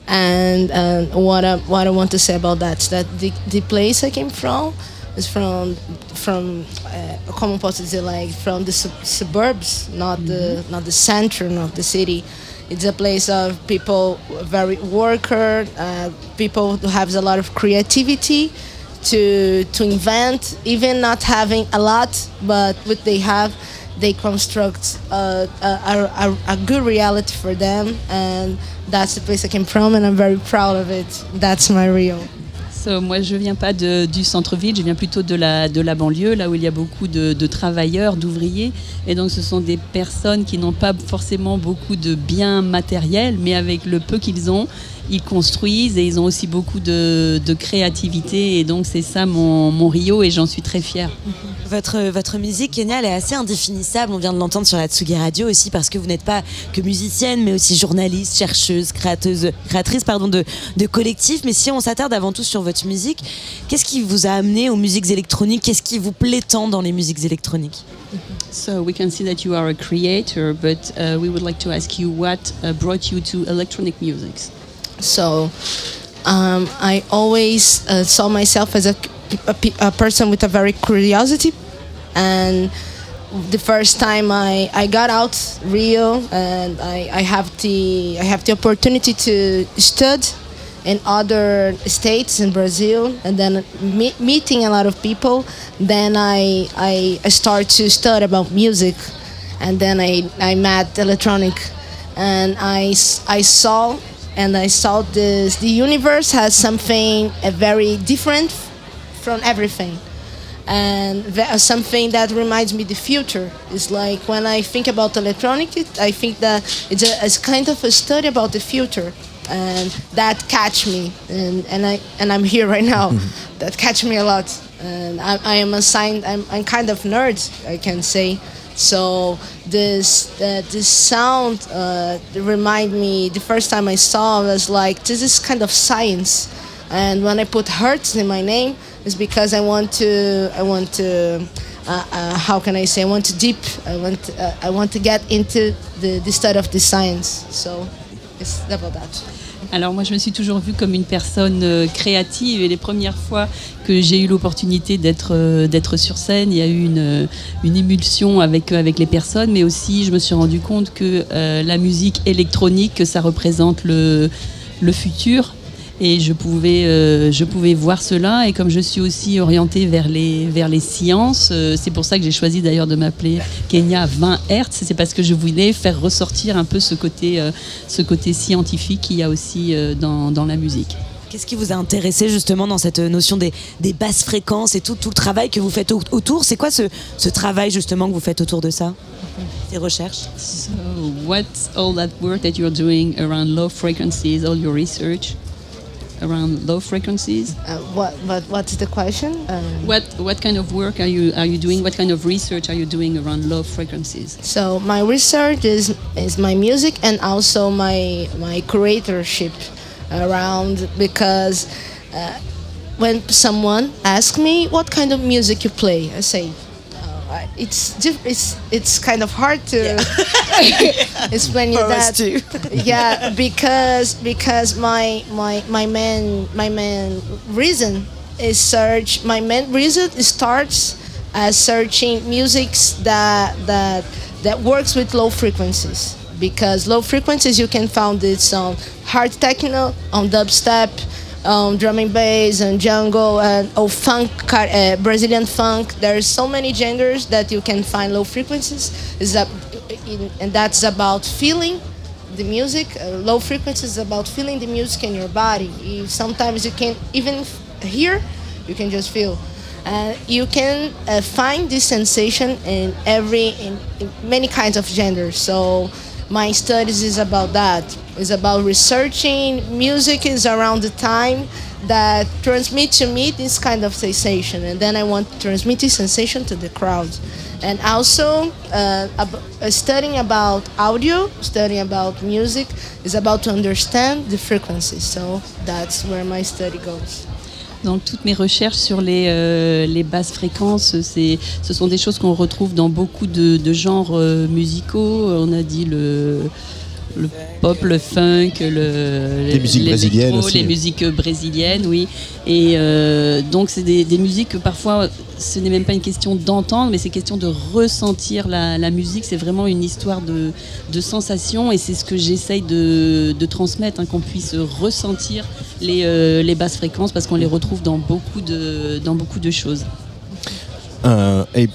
and and what I, what I want to say about that is that the, the place I came from is from from uh, como posso dizer like from the sub- suburbs, not the not the center of the city. It's a place of people very worker, uh, people who have a lot of creativity to to invent, even not having a lot, but what they have they construct a, a, a, a good reality for them and that's the place I came from and I'm very proud of it. That's my Rio. So, moi, je viens pas de- du centre-ville, je viens plutôt de la, de la banlieue, là où il y a beaucoup de, de travailleurs, d'ouvriers. Et donc, ce sont des personnes qui n'ont pas forcément beaucoup de biens matériels, mais avec le peu qu'ils ont, ils construisent et ils ont aussi beaucoup de, de créativité. Et donc, c'est ça mon, mon Rio et j'en suis très fière. Votre, votre musique, Kenya, elle est assez indéfinissable. On vient de l'entendre sur la Tsugi Radio aussi parce que vous n'êtes pas que musicienne, mais aussi journaliste, chercheuse, créateuse, créatrice pardon, de, de collectifs. Mais si on s'attarde avant tout sur votre musique, qu'est-ce qui vous a amené aux musiques électroniques? Qu'est-ce qui vous plaît tant dans les musiques électroniques? So, we can see that you are a creator, but uh, we would like to ask you what uh, brought you to electronic music. So um, I always uh, saw myself as a, a, a person with a very curiosity. And the first time I, I got out Rio and I, I have the I have the opportunity to study in other states in Brazil and then me- meeting a lot of people then I, I I start to study about music and then I, I met electronic. And I, I saw and I saw this the universe has something uh, very different from everything. And something that reminds me the future. Is like when I think about electronic it, I think that it's, a, it's kind of a study about the future. And that catch me. And, and I and I'm here right now. That catch me a lot. And I, I am assigned I'm, I'm kind of nerd I can say so this uh, this sound uh, remind me the first time I saw it was like this is kind of science. And when I put Hertz in my name is because I want to I want to uh, uh, how can I say I want to deep I want uh, I want to get into the, the study of the science. So it's about that Alors moi je me suis toujours vue comme une personne euh, créative et les premières fois que j'ai eu l'opportunité d'être euh, sur scène, il y a eu une, euh, une émulsion avec, avec les personnes, mais aussi je me suis rendu compte que la musique électronique, que ça représente le, le futur. Et je pouvais, euh, je pouvais voir cela. Et comme je suis aussi orientée vers les, vers les sciences, euh, c'est pour ça que j'ai choisi d'ailleurs de m'appeler Kenya 20 Hertz. C'est parce que je voulais faire ressortir un peu ce côté, euh, ce côté scientifique qu'il y a aussi dans, dans la musique. Qu'est-ce qui vous a intéressé justement dans cette notion des, des basses fréquences et tout, tout le travail que vous faites au- autour? C'est quoi ce, ce travail justement que vous faites autour de ça? Ces recherches? So, what's all that work that you're doing around low frequencies, all your research? Around low frequencies? Uh, what, what, what's the question? Um, What what kind of work are you are you doing? What kind of research are you doing around low frequencies? So my research is is my music and also my my curatorship around because uh, when someone asks me what kind of music you play, I say. "Oh, It's diff- it's it's kind of hard to explain you For that. yeah, because because my my my main my main reason is search. My main reason starts as searching musics that that that works with low frequencies. Because low frequencies you can find it on hard techno, on dubstep, on drum and bass, and jungle, and oh funk, uh, Brazilian funk. There's so many genders that you can find low frequencies. Is that, and that's about feeling the music. Uh, low frequencies is about feeling the music in your body. You, sometimes you can even hear, you can just feel. Uh, you can uh, find this sensation in every in, in many kinds of genders. So my studies is about that. It's about researching music is around the time that transmit to me this kind of sensation, and then I want to transmit this sensation to the crowd. And also, uh, ab- uh, studying about audio, studying about music, is about to understand the frequencies. So that's where my study goes. Donc toutes mes recherches sur les, euh, les basses fréquences, ce sont des choses qu'on retrouve dans beaucoup de, de genres euh, musicaux. On a dit le, le pop, le funk, le, Les musiques brésiliennes électro, aussi. les musiques brésiliennes, oui. Et euh, donc c'est des, des musiques que parfois ce n'est même pas une question d'entendre, mais c'est question de ressentir la, la musique. C'est vraiment une histoire de, de sensations et c'est ce que j'essaye de, de transmettre, hein, qu'on puisse ressentir les, euh, les basses fréquences parce qu'on les retrouve dans beaucoup de, dans beaucoup de choses. Euh, et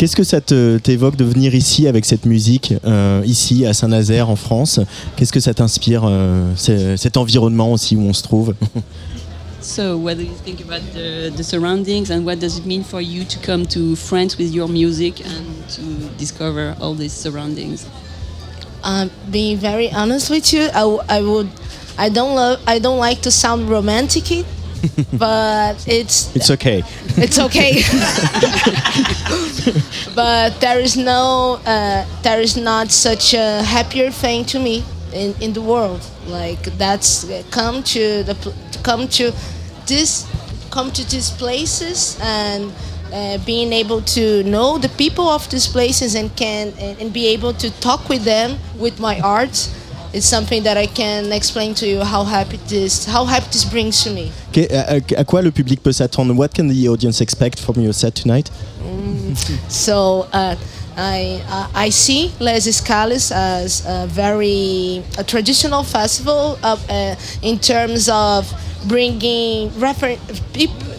qu'est-ce que ça te- t'évoque de venir ici avec cette musique, euh, ici à Saint-Nazaire en France? Qu'est-ce que ça t'inspire, euh, cet environnement aussi où on se trouve? So, what do you think about the, the surroundings and what does it mean for you to come to France with your music and to discover all these surroundings? um, being very honest with you, I, w- I would, I don't love, I don't like to sound romantic, but it's It's okay. it's okay. but there is no, uh, there is not such a happier thing to me in, in the world. Like that's come to the come to this, come to these places and. Uh, being able to know the people of these places and can and, and be able to talk with them with my art is something that I can explain to you how happy this how happy this brings to me. Qu'est- à, à- à quoi le public peut s'attendre What can the audience expect from your set tonight So uh, I uh, I see Les Escales as a very a traditional festival of, uh, in terms of bringing refer-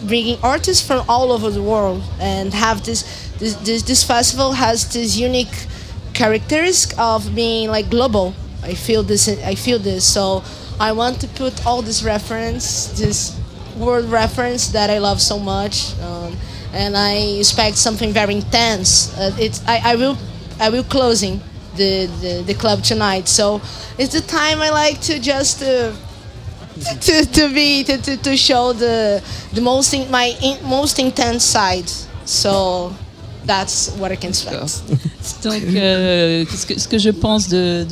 bringing artists from all over the world and have this this, this this festival has this unique characteristic of being like global. I feel this. I feel this. So I want to put all this reference, this world reference that I love so much, um, and I expect something very intense. Uh, it's I, I will I will closing the, the the club tonight. So it's the time I like to just. Uh, to, to be to, to, to show the the most in, my in, most intense side so that's what I can expect Donc, euh, ce, que, je pense de,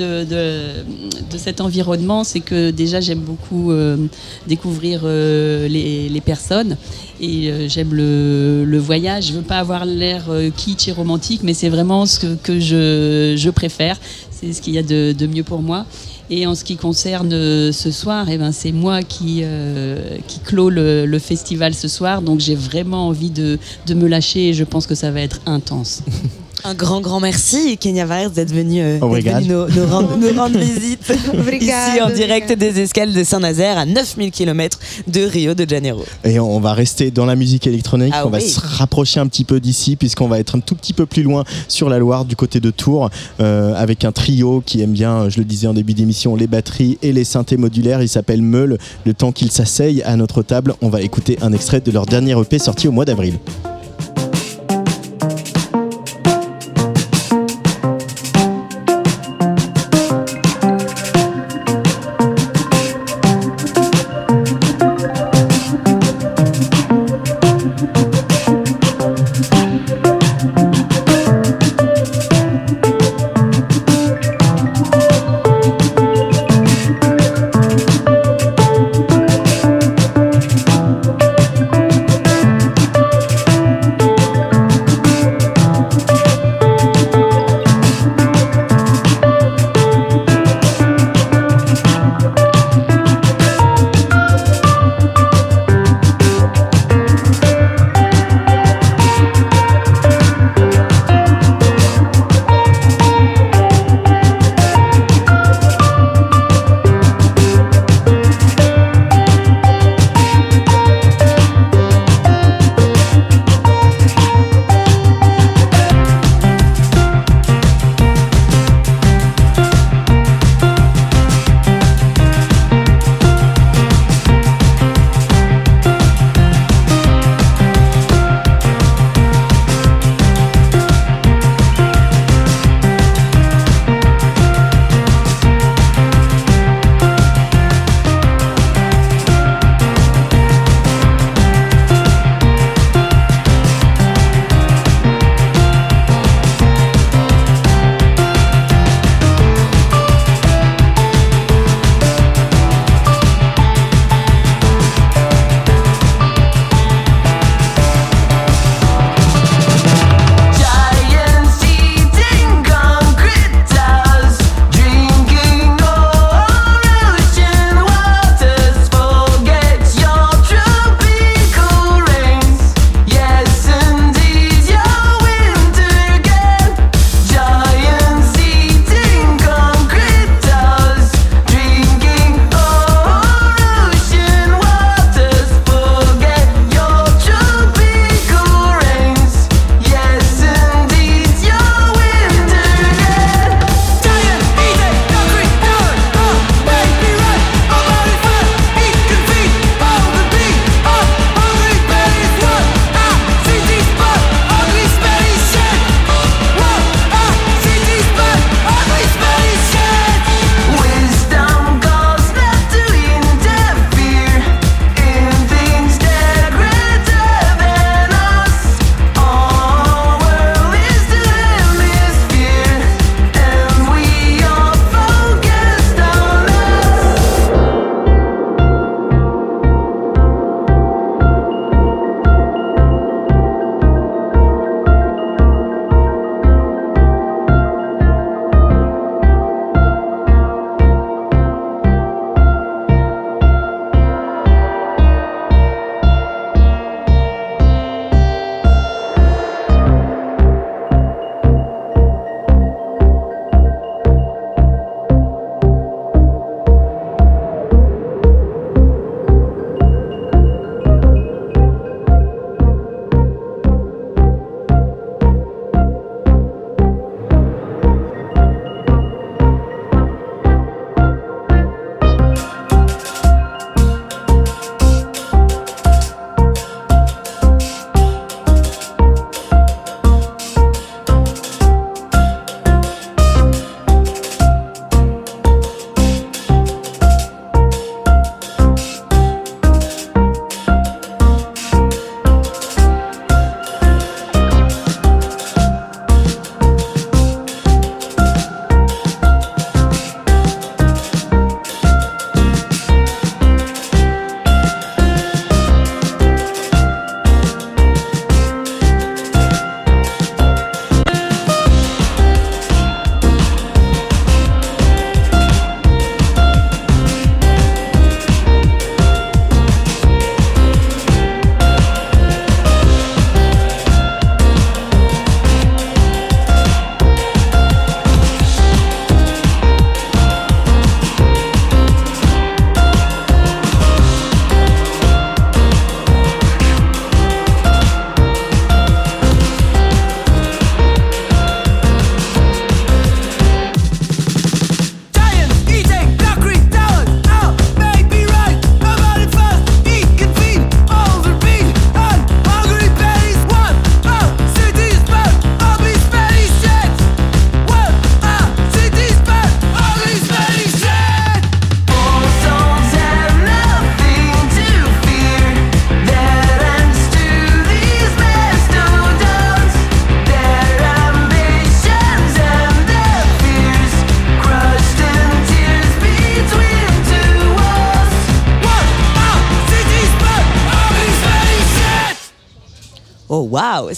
cet environnement, c'est que déjà j'aime beaucoup euh, découvrir euh, les, personnes et j'aime le, voyage. Je veux pas avoir l'air kitsch et romantique, mais c'est vraiment ce que, je, préfère. C'est ce qu'il y a de, mieux pour moi. Et en ce qui concerne ce soir, eh ben, c'est moi qui, euh, clôt le, le festival ce soir. Donc j'ai vraiment envie de, de me lâcher et je pense que ça va être intense. Un grand, grand merci, Kenya Vares, d'être venu, euh, venu nous, nous rendre, nous rendre visite ici en direct des escales de Saint-Nazaire à 9000 km de Rio de Janeiro. Et on va rester dans la musique électronique, Ah on va se rapprocher un petit peu d'ici puisqu'on va être un tout petit peu plus loin sur la Loire du côté de Tours euh, avec un trio qui aime bien, je le disais en début d'émission, les batteries et les synthés modulaires. Il s'appelle Meul. Le temps qu'ils s'asseyent à notre table, on va écouter un extrait de leur dernier EP sorti au mois d'avril.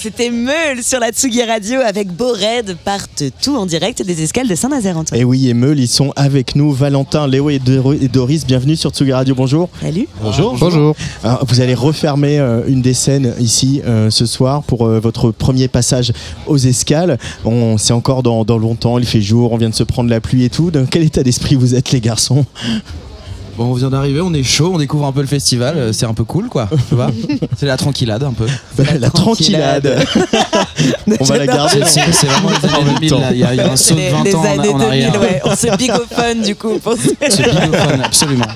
C'était Meul sur la Tsugi Radio avec Bored partent tout en direct des escales de Saint-Nazaire Antoine. Et oui, et Meul, ils sont avec nous. Valentin, Léo et Dor- et Doris, bienvenue sur Tsugi Radio. Bonjour. Salut. Bonjour. Bonjour. Alors, vous allez refermer euh, une des scènes ici euh, ce soir pour euh, votre premier passage aux escales. On, c'est encore dans, dans longtemps, il fait jour, on vient de se prendre la pluie et tout. Dans quel état d'esprit vous êtes, les garçons? Bon, on vient d'arriver, on est chaud, on découvre un peu le festival, euh, c'est un peu cool quoi, tu vois C'est la tranquillade un peu. La, tranquillade. on va la garder. C'est c'est vraiment les En années même 2000 temps. là, il y a un saut de les, 20 les ans en, années en 2000, arrière. ouais. On se bigophone du coup. pour- C'est bigophone, absolument.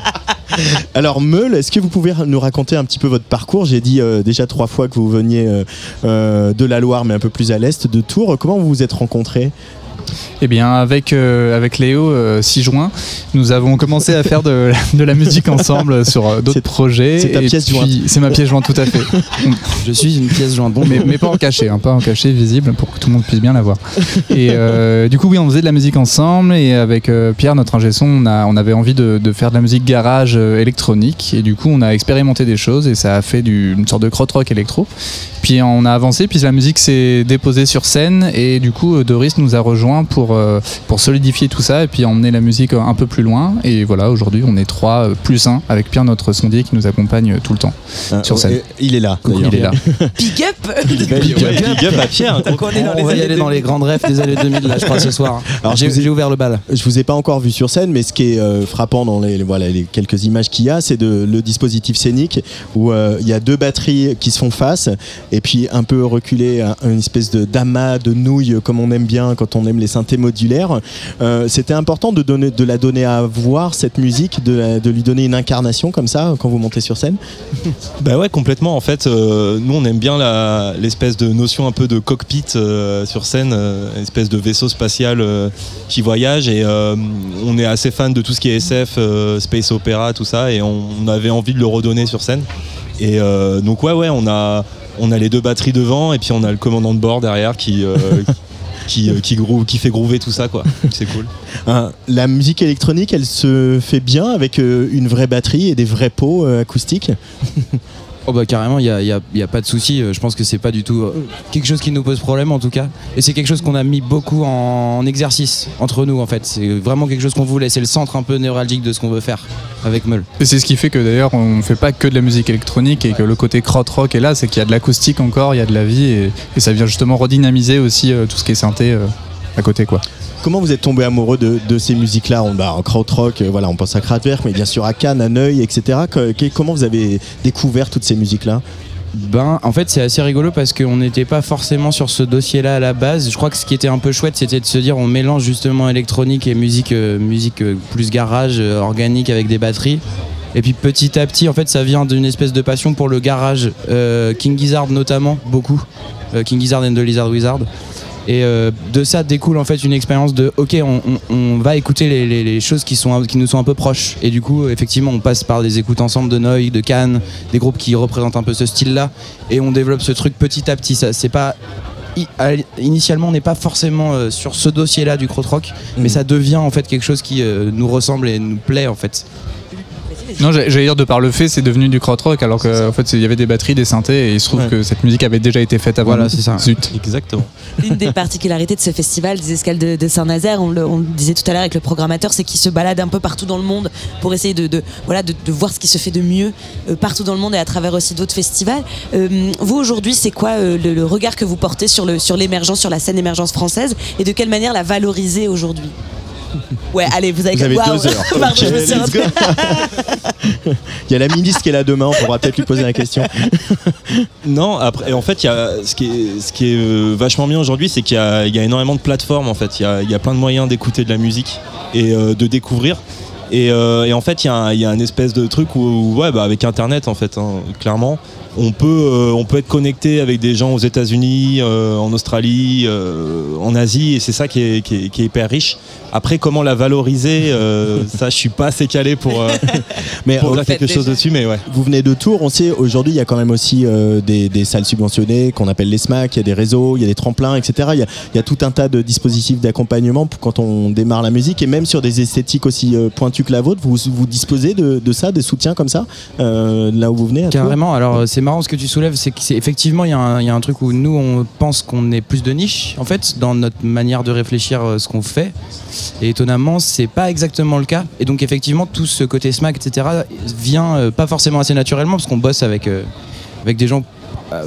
Alors Meul, est-ce que vous pouvez nous raconter un petit peu votre parcours? J'ai dit euh, déjà trois fois que vous veniez euh, euh, de la Loire, mais un peu plus à l'est de Tours. Comment vous vous êtes rencontrés? Eh bien, avec, euh, avec Léo, euh, 6 juin, nous avons commencé à faire de, de la musique ensemble sur euh, d'autres projets. c'est ta Et pièce puis- jointe. C'est ma pièce jointe, tout à fait. Je suis une pièce jointe. Bon, mais, mais pas en cachet, hein, pas en cachet visible pour que tout le monde puisse bien la voir. Et euh, du coup, oui, on faisait de la musique ensemble et avec euh, Pierre, notre ingé son, on, a, on avait envie de, de faire de la musique garage euh, électronique et du coup, on a expérimenté des choses et ça a fait du- une sorte de crotte-rock électro. Puis on a avancé, puis la musique s'est déposée sur scène et du coup, euh, Doris nous a rejoint pour, euh, pour solidifier tout ça et puis emmener la musique un peu plus loin. Et voilà, aujourd'hui, on est trois euh, plus un avec Pierre, notre sondier, qui nous accompagne euh, tout le temps sur scène. Euh, Il est là. Il est là. Big up Big up, big up à Pierre. Donc on est dans On les va y aller dans les grandes refs des années 2000 là, je crois, ce soir. Alors, j'ai ai- ouvert le bal. Je vous ai pas encore vu sur scène, mais ce qui est euh, frappant dans les, les- voilà, les quelques images qu'il y a, c'est de, le dispositif scénique où euh, il y a deux batteries qui se font face et puis un peu reculé, un- une espèce de d'amas, de nouilles comme on aime bien quand on aime les synthés modulaires. Euh, C'était important de, donner, de la donner à voir cette musique, de, la- de lui donner une incarnation comme ça quand vous montez sur scène. Bah ouais, complètement. En fait, euh, nous, on aime bien l'espèce de notion un peu de cockpit euh, sur scène, euh, une espèce de vaisseau spatial qui voyage. Et on est assez fan de tout ce qui est SF, space opéra, tout ça. Et on, on avait envie de le redonner sur scène. Et donc ouais, ouais, on a, on a les deux batteries devant et puis on a le commandant de bord derrière qui, euh, qui, euh, qui fait groover tout ça, quoi. C'est cool. Hein, la musique électronique, elle se fait bien avec euh, une vraie batterie et des vrais pots euh, acoustiques. Oh bah carrément, il n'y a, y a- y a pas de souci. Euh, Je pense que c'est pas du tout euh, quelque chose qui nous pose problème en tout cas. Et c'est quelque chose qu'on a mis beaucoup en, en exercice entre nous en fait. C'est vraiment quelque chose qu'on voulait. C'est le centre un peu névralgique de ce qu'on veut faire avec Meul. Et c'est ce qui fait que d'ailleurs on fait pas que de la musique électronique et que le côté crowd rock est là, c'est qu'il y a de l'acoustique encore, il y a de la vie et, et ça vient justement redynamiser aussi euh, tout ce qui est synthé euh, à côté quoi. Comment vous êtes tombé amoureux de, de ces musiques-là On bah, en krautrock, euh, voilà, on pense à Kraftwerk, mais bien sûr à Cannes, à Neuil, etc. Que- que- comment vous avez découvert toutes ces musiques-là? Ben, en fait, c'est assez rigolo parce qu'on n'était pas forcément sur ce dossier-là à la base. Je crois que ce qui était un peu chouette, c'était de se dire on mélange justement électronique et musique, euh, musique euh, plus garage, euh, organique avec des batteries. Et puis petit à petit, en fait, ça vient d'une espèce de passion pour le garage. Euh, King Gizzard notamment, beaucoup. Euh, King Gizzard and the Lizard Wizard. Et euh, de ça découle en fait une expérience de ok, on, on- on va écouter les, les- les choses qui, sont, qui nous sont un peu proches. Et du coup, effectivement, on passe par des écoutes ensemble de Noy, de Cannes, des groupes qui représentent un peu ce style-là. Et on développe ce truc petit à petit. Ça, c'est pas. Initialement, on n'est pas forcément euh, sur ce dossier-là du krautrock, mais ça devient en fait quelque chose qui euh, nous ressemble et nous plaît en fait. Non, j'ai- j'allais dire de par le fait, c'est devenu du crowd rock alors qu'en fait il y avait des batteries, des synthés et il se trouve Ouais. que cette musique avait déjà été faite avant. Voilà, c'est ça. Zut. Exactement. L'une des particularités de ce festival des escales de, de Saint-Nazaire, on le, on le disait tout à l'heure avec le programmateur, c'est qu'il se balade un peu partout dans le monde pour essayer de, de- voilà, de, de voir ce qui se fait de mieux euh, partout dans le monde et à travers aussi d'autres festivals. Euh, vous aujourd'hui, c'est quoi euh, le, le regard que vous portez sur le sur l'émergence, sur la scène émergence française et de quelle manière la valoriser aujourd'hui? Ouais, allez, vous avez, Vous avez deux heures. Pardon, Ok, je me suis let's go. Il y a la ministre qui est là demain, on pourra peut-être lui poser la question. Non, après, en fait, il y a, ce qui est, ce qui est euh, vachement bien aujourd'hui, c'est qu'il y a, il y a énormément de plateformes. En fait, il y a, il y a plein de moyens d'écouter de la musique et euh, de découvrir. Et, euh, et en fait, il y, a un- il y a un espèce de truc où, où, ouais, bah, avec Internet, en fait, hein, clairement, on peut, euh, on peut être connecté avec des gens aux États-Unis, euh, en Australie, euh, en Asie, et c'est ça qui est, qui, est, qui est hyper riche. Après, comment la valoriser, euh, ça, je suis pas assez calé pour, euh, Mais pour dire quelque chose dessus, mais ouais. Vous venez de Tours, on sait aujourd'hui il y a quand même aussi euh, des, des salles subventionnées qu'on appelle les SMAC, il y a des réseaux, il y a des tremplins, etc. Il y a, il y a tout un tas de dispositifs d'accompagnement pour quand on démarre la musique et même sur des esthétiques aussi euh, pointues pointue que la vôtre, vous, vous disposez de, de ça, des soutiens comme ça, euh, là où vous venez à Tours? Carrément, alors c'est marrant ce que tu soulèves, c'est qu'effectivement il y, a un- truc où nous on pense qu'on est plus de niche en fait dans notre manière de réfléchir euh, ce qu'on fait. Et étonnamment c'est pas exactement le cas. Et donc effectivement tout ce côté smack etc vient euh, pas forcément assez naturellement parce qu'on bosse avec, euh, avec des gens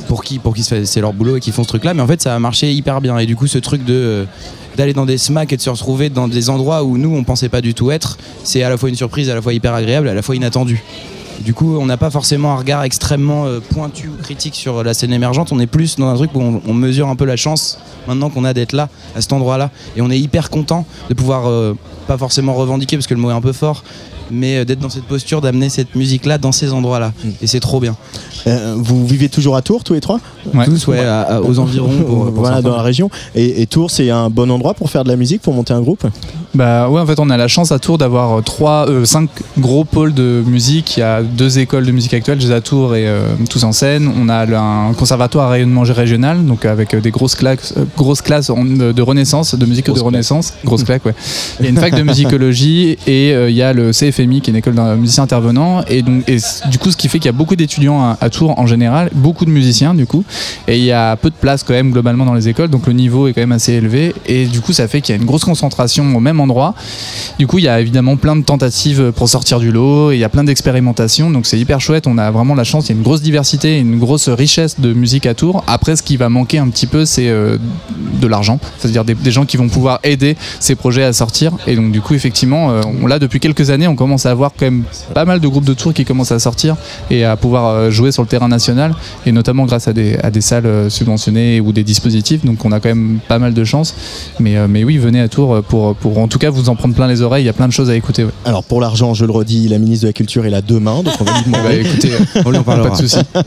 pour qui, pour qui c'est leur boulot et qui font ce truc là mais en fait ça a marché hyper bien. Et du coup ce truc de d'aller dans des smacks et de se retrouver dans des endroits où nous on pensait pas du tout être c'est à la fois une surprise à la fois hyper agréable à la fois inattendu du coup, on n'a pas forcément un regard extrêmement euh, pointu ou critique sur la scène émergente. On est plus dans un truc où on, on mesure un peu la chance maintenant qu'on a d'être là, à cet endroit-là. Et on est hyper content de pouvoir, euh, pas forcément revendiquer parce que le mot est un peu fort, mais euh, d'être dans cette posture, d'amener cette musique-là dans ces endroits-là. Et c'est trop bien. Euh, vous vivez toujours à Tours, tous les trois Tous, ouais, à- à- aux environs. Pour, pour voilà, certains. dans la région. Et, et Tours, c'est un bon endroit pour faire de la musique, pour monter un groupe? Bah ouais, en fait, on a la chance à Tours d'avoir euh, trois, euh, cinq gros pôles de musique. Il y a deux écoles de musique actuelle, Jazz à Tours et euh, Tous en scène. On a un conservatoire à rayonnement régional, donc avec des grosses classes, euh, grosses de, renaissance, de musique de renaissance. Grosse claque, ouais. Il y a une fac de musicologie et euh, il y a le Qui est une école de musiciens intervenants. Et donc, et du coup, ce qui fait qu'il y a beaucoup d'étudiants à, Tours en général, beaucoup de musiciens du coup, et il y a peu de place quand même globalement dans les écoles, donc le niveau est quand même assez élevé. Et du coup, ça fait qu'il y a une grosse concentration au même endroit. Du coup, il y a évidemment plein de tentatives pour sortir du lot, il y a plein d'expérimentations, donc c'est hyper chouette. On a vraiment la chance, il y a une grosse diversité, une grosse richesse de musique à Tours. Après, ce qui va manquer un petit peu, c'est euh, de l'argent, c'est-à-dire des, des gens qui vont pouvoir aider ces projets à sortir. Et donc, du coup, effectivement, euh, on l'a depuis quelques années, on commence à avoir quand même pas mal de groupes de Tours qui commencent à sortir et à pouvoir euh, jouer sur le terrain national, et notamment grâce à des, à des salles euh, subventionnées ou des dispositifs. Donc, on a quand même pas mal de chance. Mais, euh, mais oui, venez à Tours pour, pour en tout cas vous en prendre plein les oreilles. Il y a plein de choses à écouter. ouais. Alors pour l'argent, je le redis, la ministre de la Culture est là demain, donc on va lui demander. Bah, écoutez, on lui en parlera. Pas de souci. Ouais.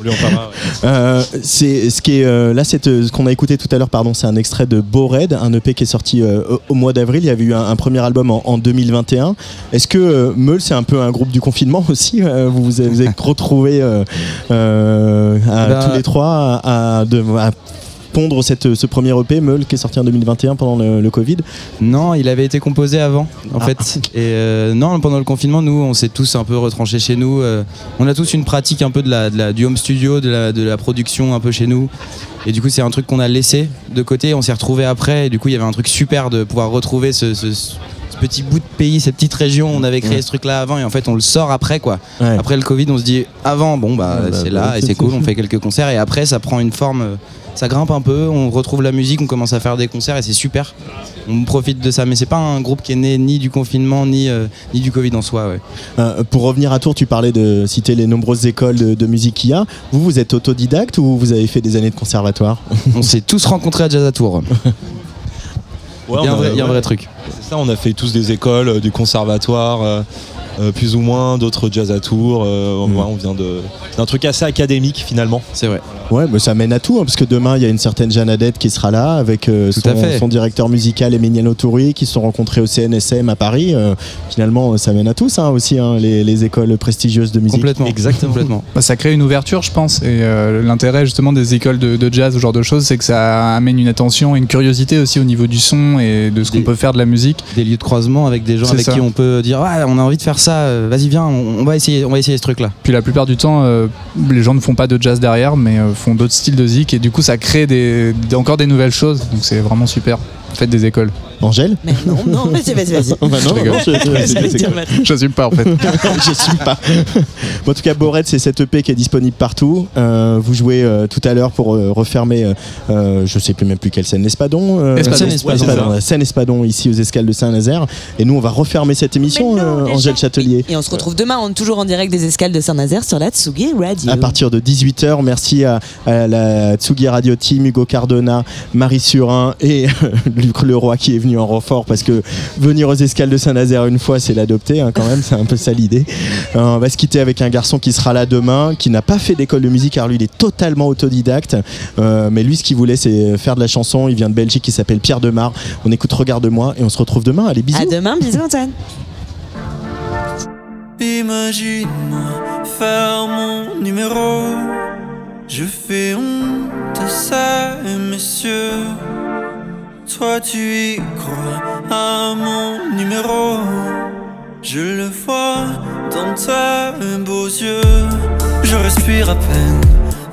Euh, c'est ce qui est euh, là, c'est euh, ce qu'on a écouté tout à l'heure. Pardon, c'est un extrait de Bored, un EP qui est sorti euh, au- au mois d'avril. Il y avait eu un, un premier album en, en 2021. Est-ce que euh, C'est un peu un groupe du confinement aussi Euh, Vous vous avez, vous avez retrouvé euh, euh, à- Bah- tous les trois à, à pondre cette, ce premier EP Meul qui est sorti en 2021 pendant le, le Covid. Non, il avait été composé avant, en Ah. fait. Et euh, non, pendant le confinement, nous, on s'est tous un peu retranchés chez nous. Euh, on a tous une pratique un peu de la, de la- du home studio, de la, de la production un peu chez nous. Et du coup, c'est un truc qu'on a laissé de côté. On s'est retrouvés après. Et du coup, il y avait un truc super de pouvoir retrouver ce, ce- ce petit bout de pays, cette petite région. On avait créé Ouais. ce truc-là avant. Et en fait, on le sort après, quoi. Ouais. Après le Covid, on se dit avant, bon, bah, Ouais, bah, c'est bah, là et c'est- c'est cool. On fait quelques concerts. Et après, ça prend une forme. Ça grimpe un peu, on retrouve la musique, on commence à faire des concerts et c'est super. On profite de ça, mais c'est pas un groupe qui est né ni du confinement ni, euh, ni du Covid en soi. Ouais. Euh, pour revenir à Tours, tu parlais de citer les nombreuses écoles de, de musique qu'il y a. Vous, vous êtes autodidacte ou vous avez fait des années de conservatoire? On s'est tous rencontrés à Jazz à Tours. Ouais, Il y a un y a vrai truc. On a fait tous des écoles, euh, du conservatoire, euh, euh, plus ou moins, d'autres jazz à tours. euh, Mm. ouais, on vient de- d'un truc assez académique finalement. C'est vrai. Ouais, mais ça mène à tout, hein, parce que demain, il y a une certaine Jeanne Adette qui sera là, avec euh, son, directeur musical Emiliano Touri, qui se sont rencontrés au CNSM à Paris. Euh, finalement, ça mène à tout, ça aussi, hein, les, les écoles prestigieuses de musique. Complètement. Exactement. complètement. Bah, ça crée une ouverture, je pense. Et euh, l'intérêt justement des écoles de, de jazz, ce genre de choses, c'est que ça amène une attention et une curiosité aussi au niveau du son et de ce qu'on peut faire de la musique. Des lieux de croisement avec des gens avec ça. qui on peut dire ouais, on a envie de faire ça, euh, vas-y viens, on, on va essayer, on va essayer ce truc là. Puis la plupart du temps, euh, les gens ne font pas de jazz derrière, mais euh, font d'autres styles de zik. Et du coup, ça crée des, des- encore des nouvelles choses. Donc c'est vraiment super. Faites des écoles. Angèle Mais non, non, vas-y, vas-y, vas-y. Bah non, rigole. non, je- je- c'est mais- J'assume pas en fait. J'assume pas. Bon, en tout cas, Bored, c'est cette EP qui est disponible partout. Euh, vous jouez euh, tout à l'heure pour euh, refermer, euh, euh, je sais plus même plus quelle scène, l'Espadon euh, Espadon. Scène Espadon. La scène Espadon ici aux escales de Saint-Nazaire. Et nous, on va refermer cette émission, Mais non, euh, déjà. Angèle Châtelier. Et on se retrouve demain, on est toujours en direct des escales de Saint-Nazaire sur la Tsugi Radio. À partir de 18h, merci à, à la Tsugi Radio Team, Hugo Cardona, Marie Surin et Luc Leroy qui est venu en renfort parce que venir aux escales de Saint-Nazaire une fois, c'est l'adopter hein, quand même, c'est un peu ça l'idée. Euh, on va se quitter avec un garçon qui sera là demain, qui n'a pas fait d'école de musique car lui il est totalement autodidacte. Euh, mais lui, ce qu'il voulait, c'est faire de la chanson. Il vient de Belgique, il s'appelle Pierre Demar. On écoute Regarde-moi et on se retrouve demain. Allez, bisous. À demain, bisous Antoine. Imagine-moi faire mon numéro. Je fais honte à ça, messieurs. Toi, tu y crois à mon numéro. Je le vois dans tes beaux yeux. Je respire à peine.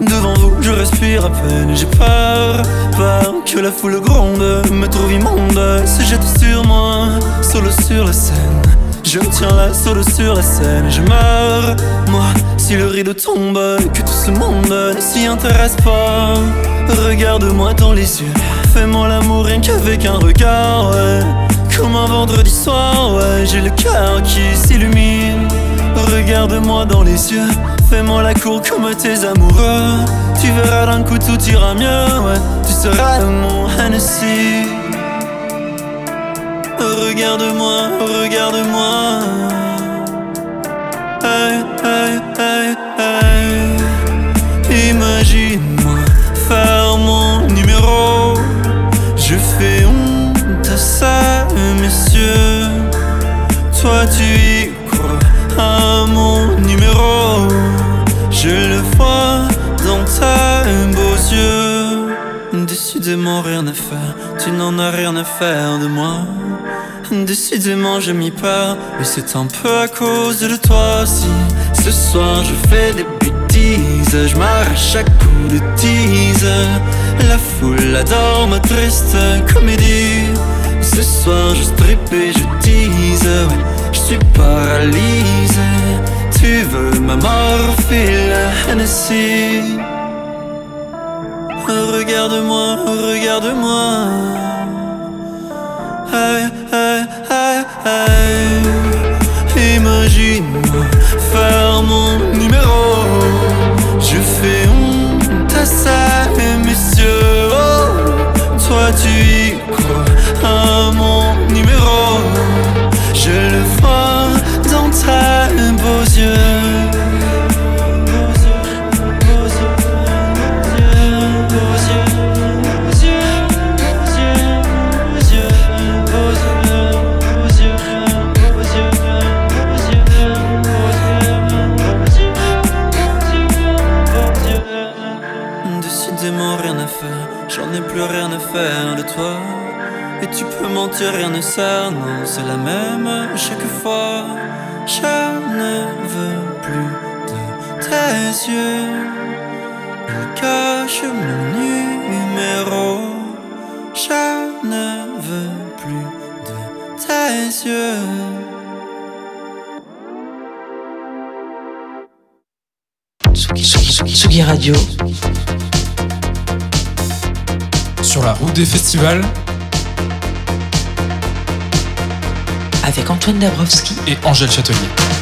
Devant vous, je respire à peine. J'ai peur, peur que la foule gronde, me trouve immonde. Se jette sur moi, solo sur la scène. Je tiens là, solo sur la scène. Je meurs, moi, si le rideau tombe, que tout ce monde ne s'y intéresse pas. Regarde-moi dans les yeux, fais-moi l'amour rien qu'avec un regard, ouais. Comme un vendredi soir, ouais, j'ai le cœur qui s'illumine. Regarde-moi dans les yeux, fais-moi la cour comme tes amoureux. Tu verras d'un coup tout ira mieux, ouais. Tu seras mon Hennessy. Regarde-moi, regarde-moi. Hey, hey, hey. Rien à faire. Tu n'en as rien à faire de moi. Décidément, je m'y perds. Mais c'est un peu à cause de toi aussi. Ce soir, je fais des bêtises. Je m'arrache à coups de tease. La foule adore ma triste comédie. Ce soir, je strippe et je tease. Ouais, je suis paralysé. Tu veux ma mort. Regarde-moi, regarde-moi. Hey, hey, hey, hey. Imagine-moi faire mon numéro. Je fais honte à ça, messieurs. Oh, toi, tu y crois rien ne sert, non, c'est la même à chaque fois. Je ne veux plus de tes yeux. Il cache mon numéro. Je ne veux plus de tes yeux. Tsugi, Tsugi, Tsugi, Tsugi Radio. Sur la route des festivals Avec Antoine Dabrowski et Angèle Châtelier.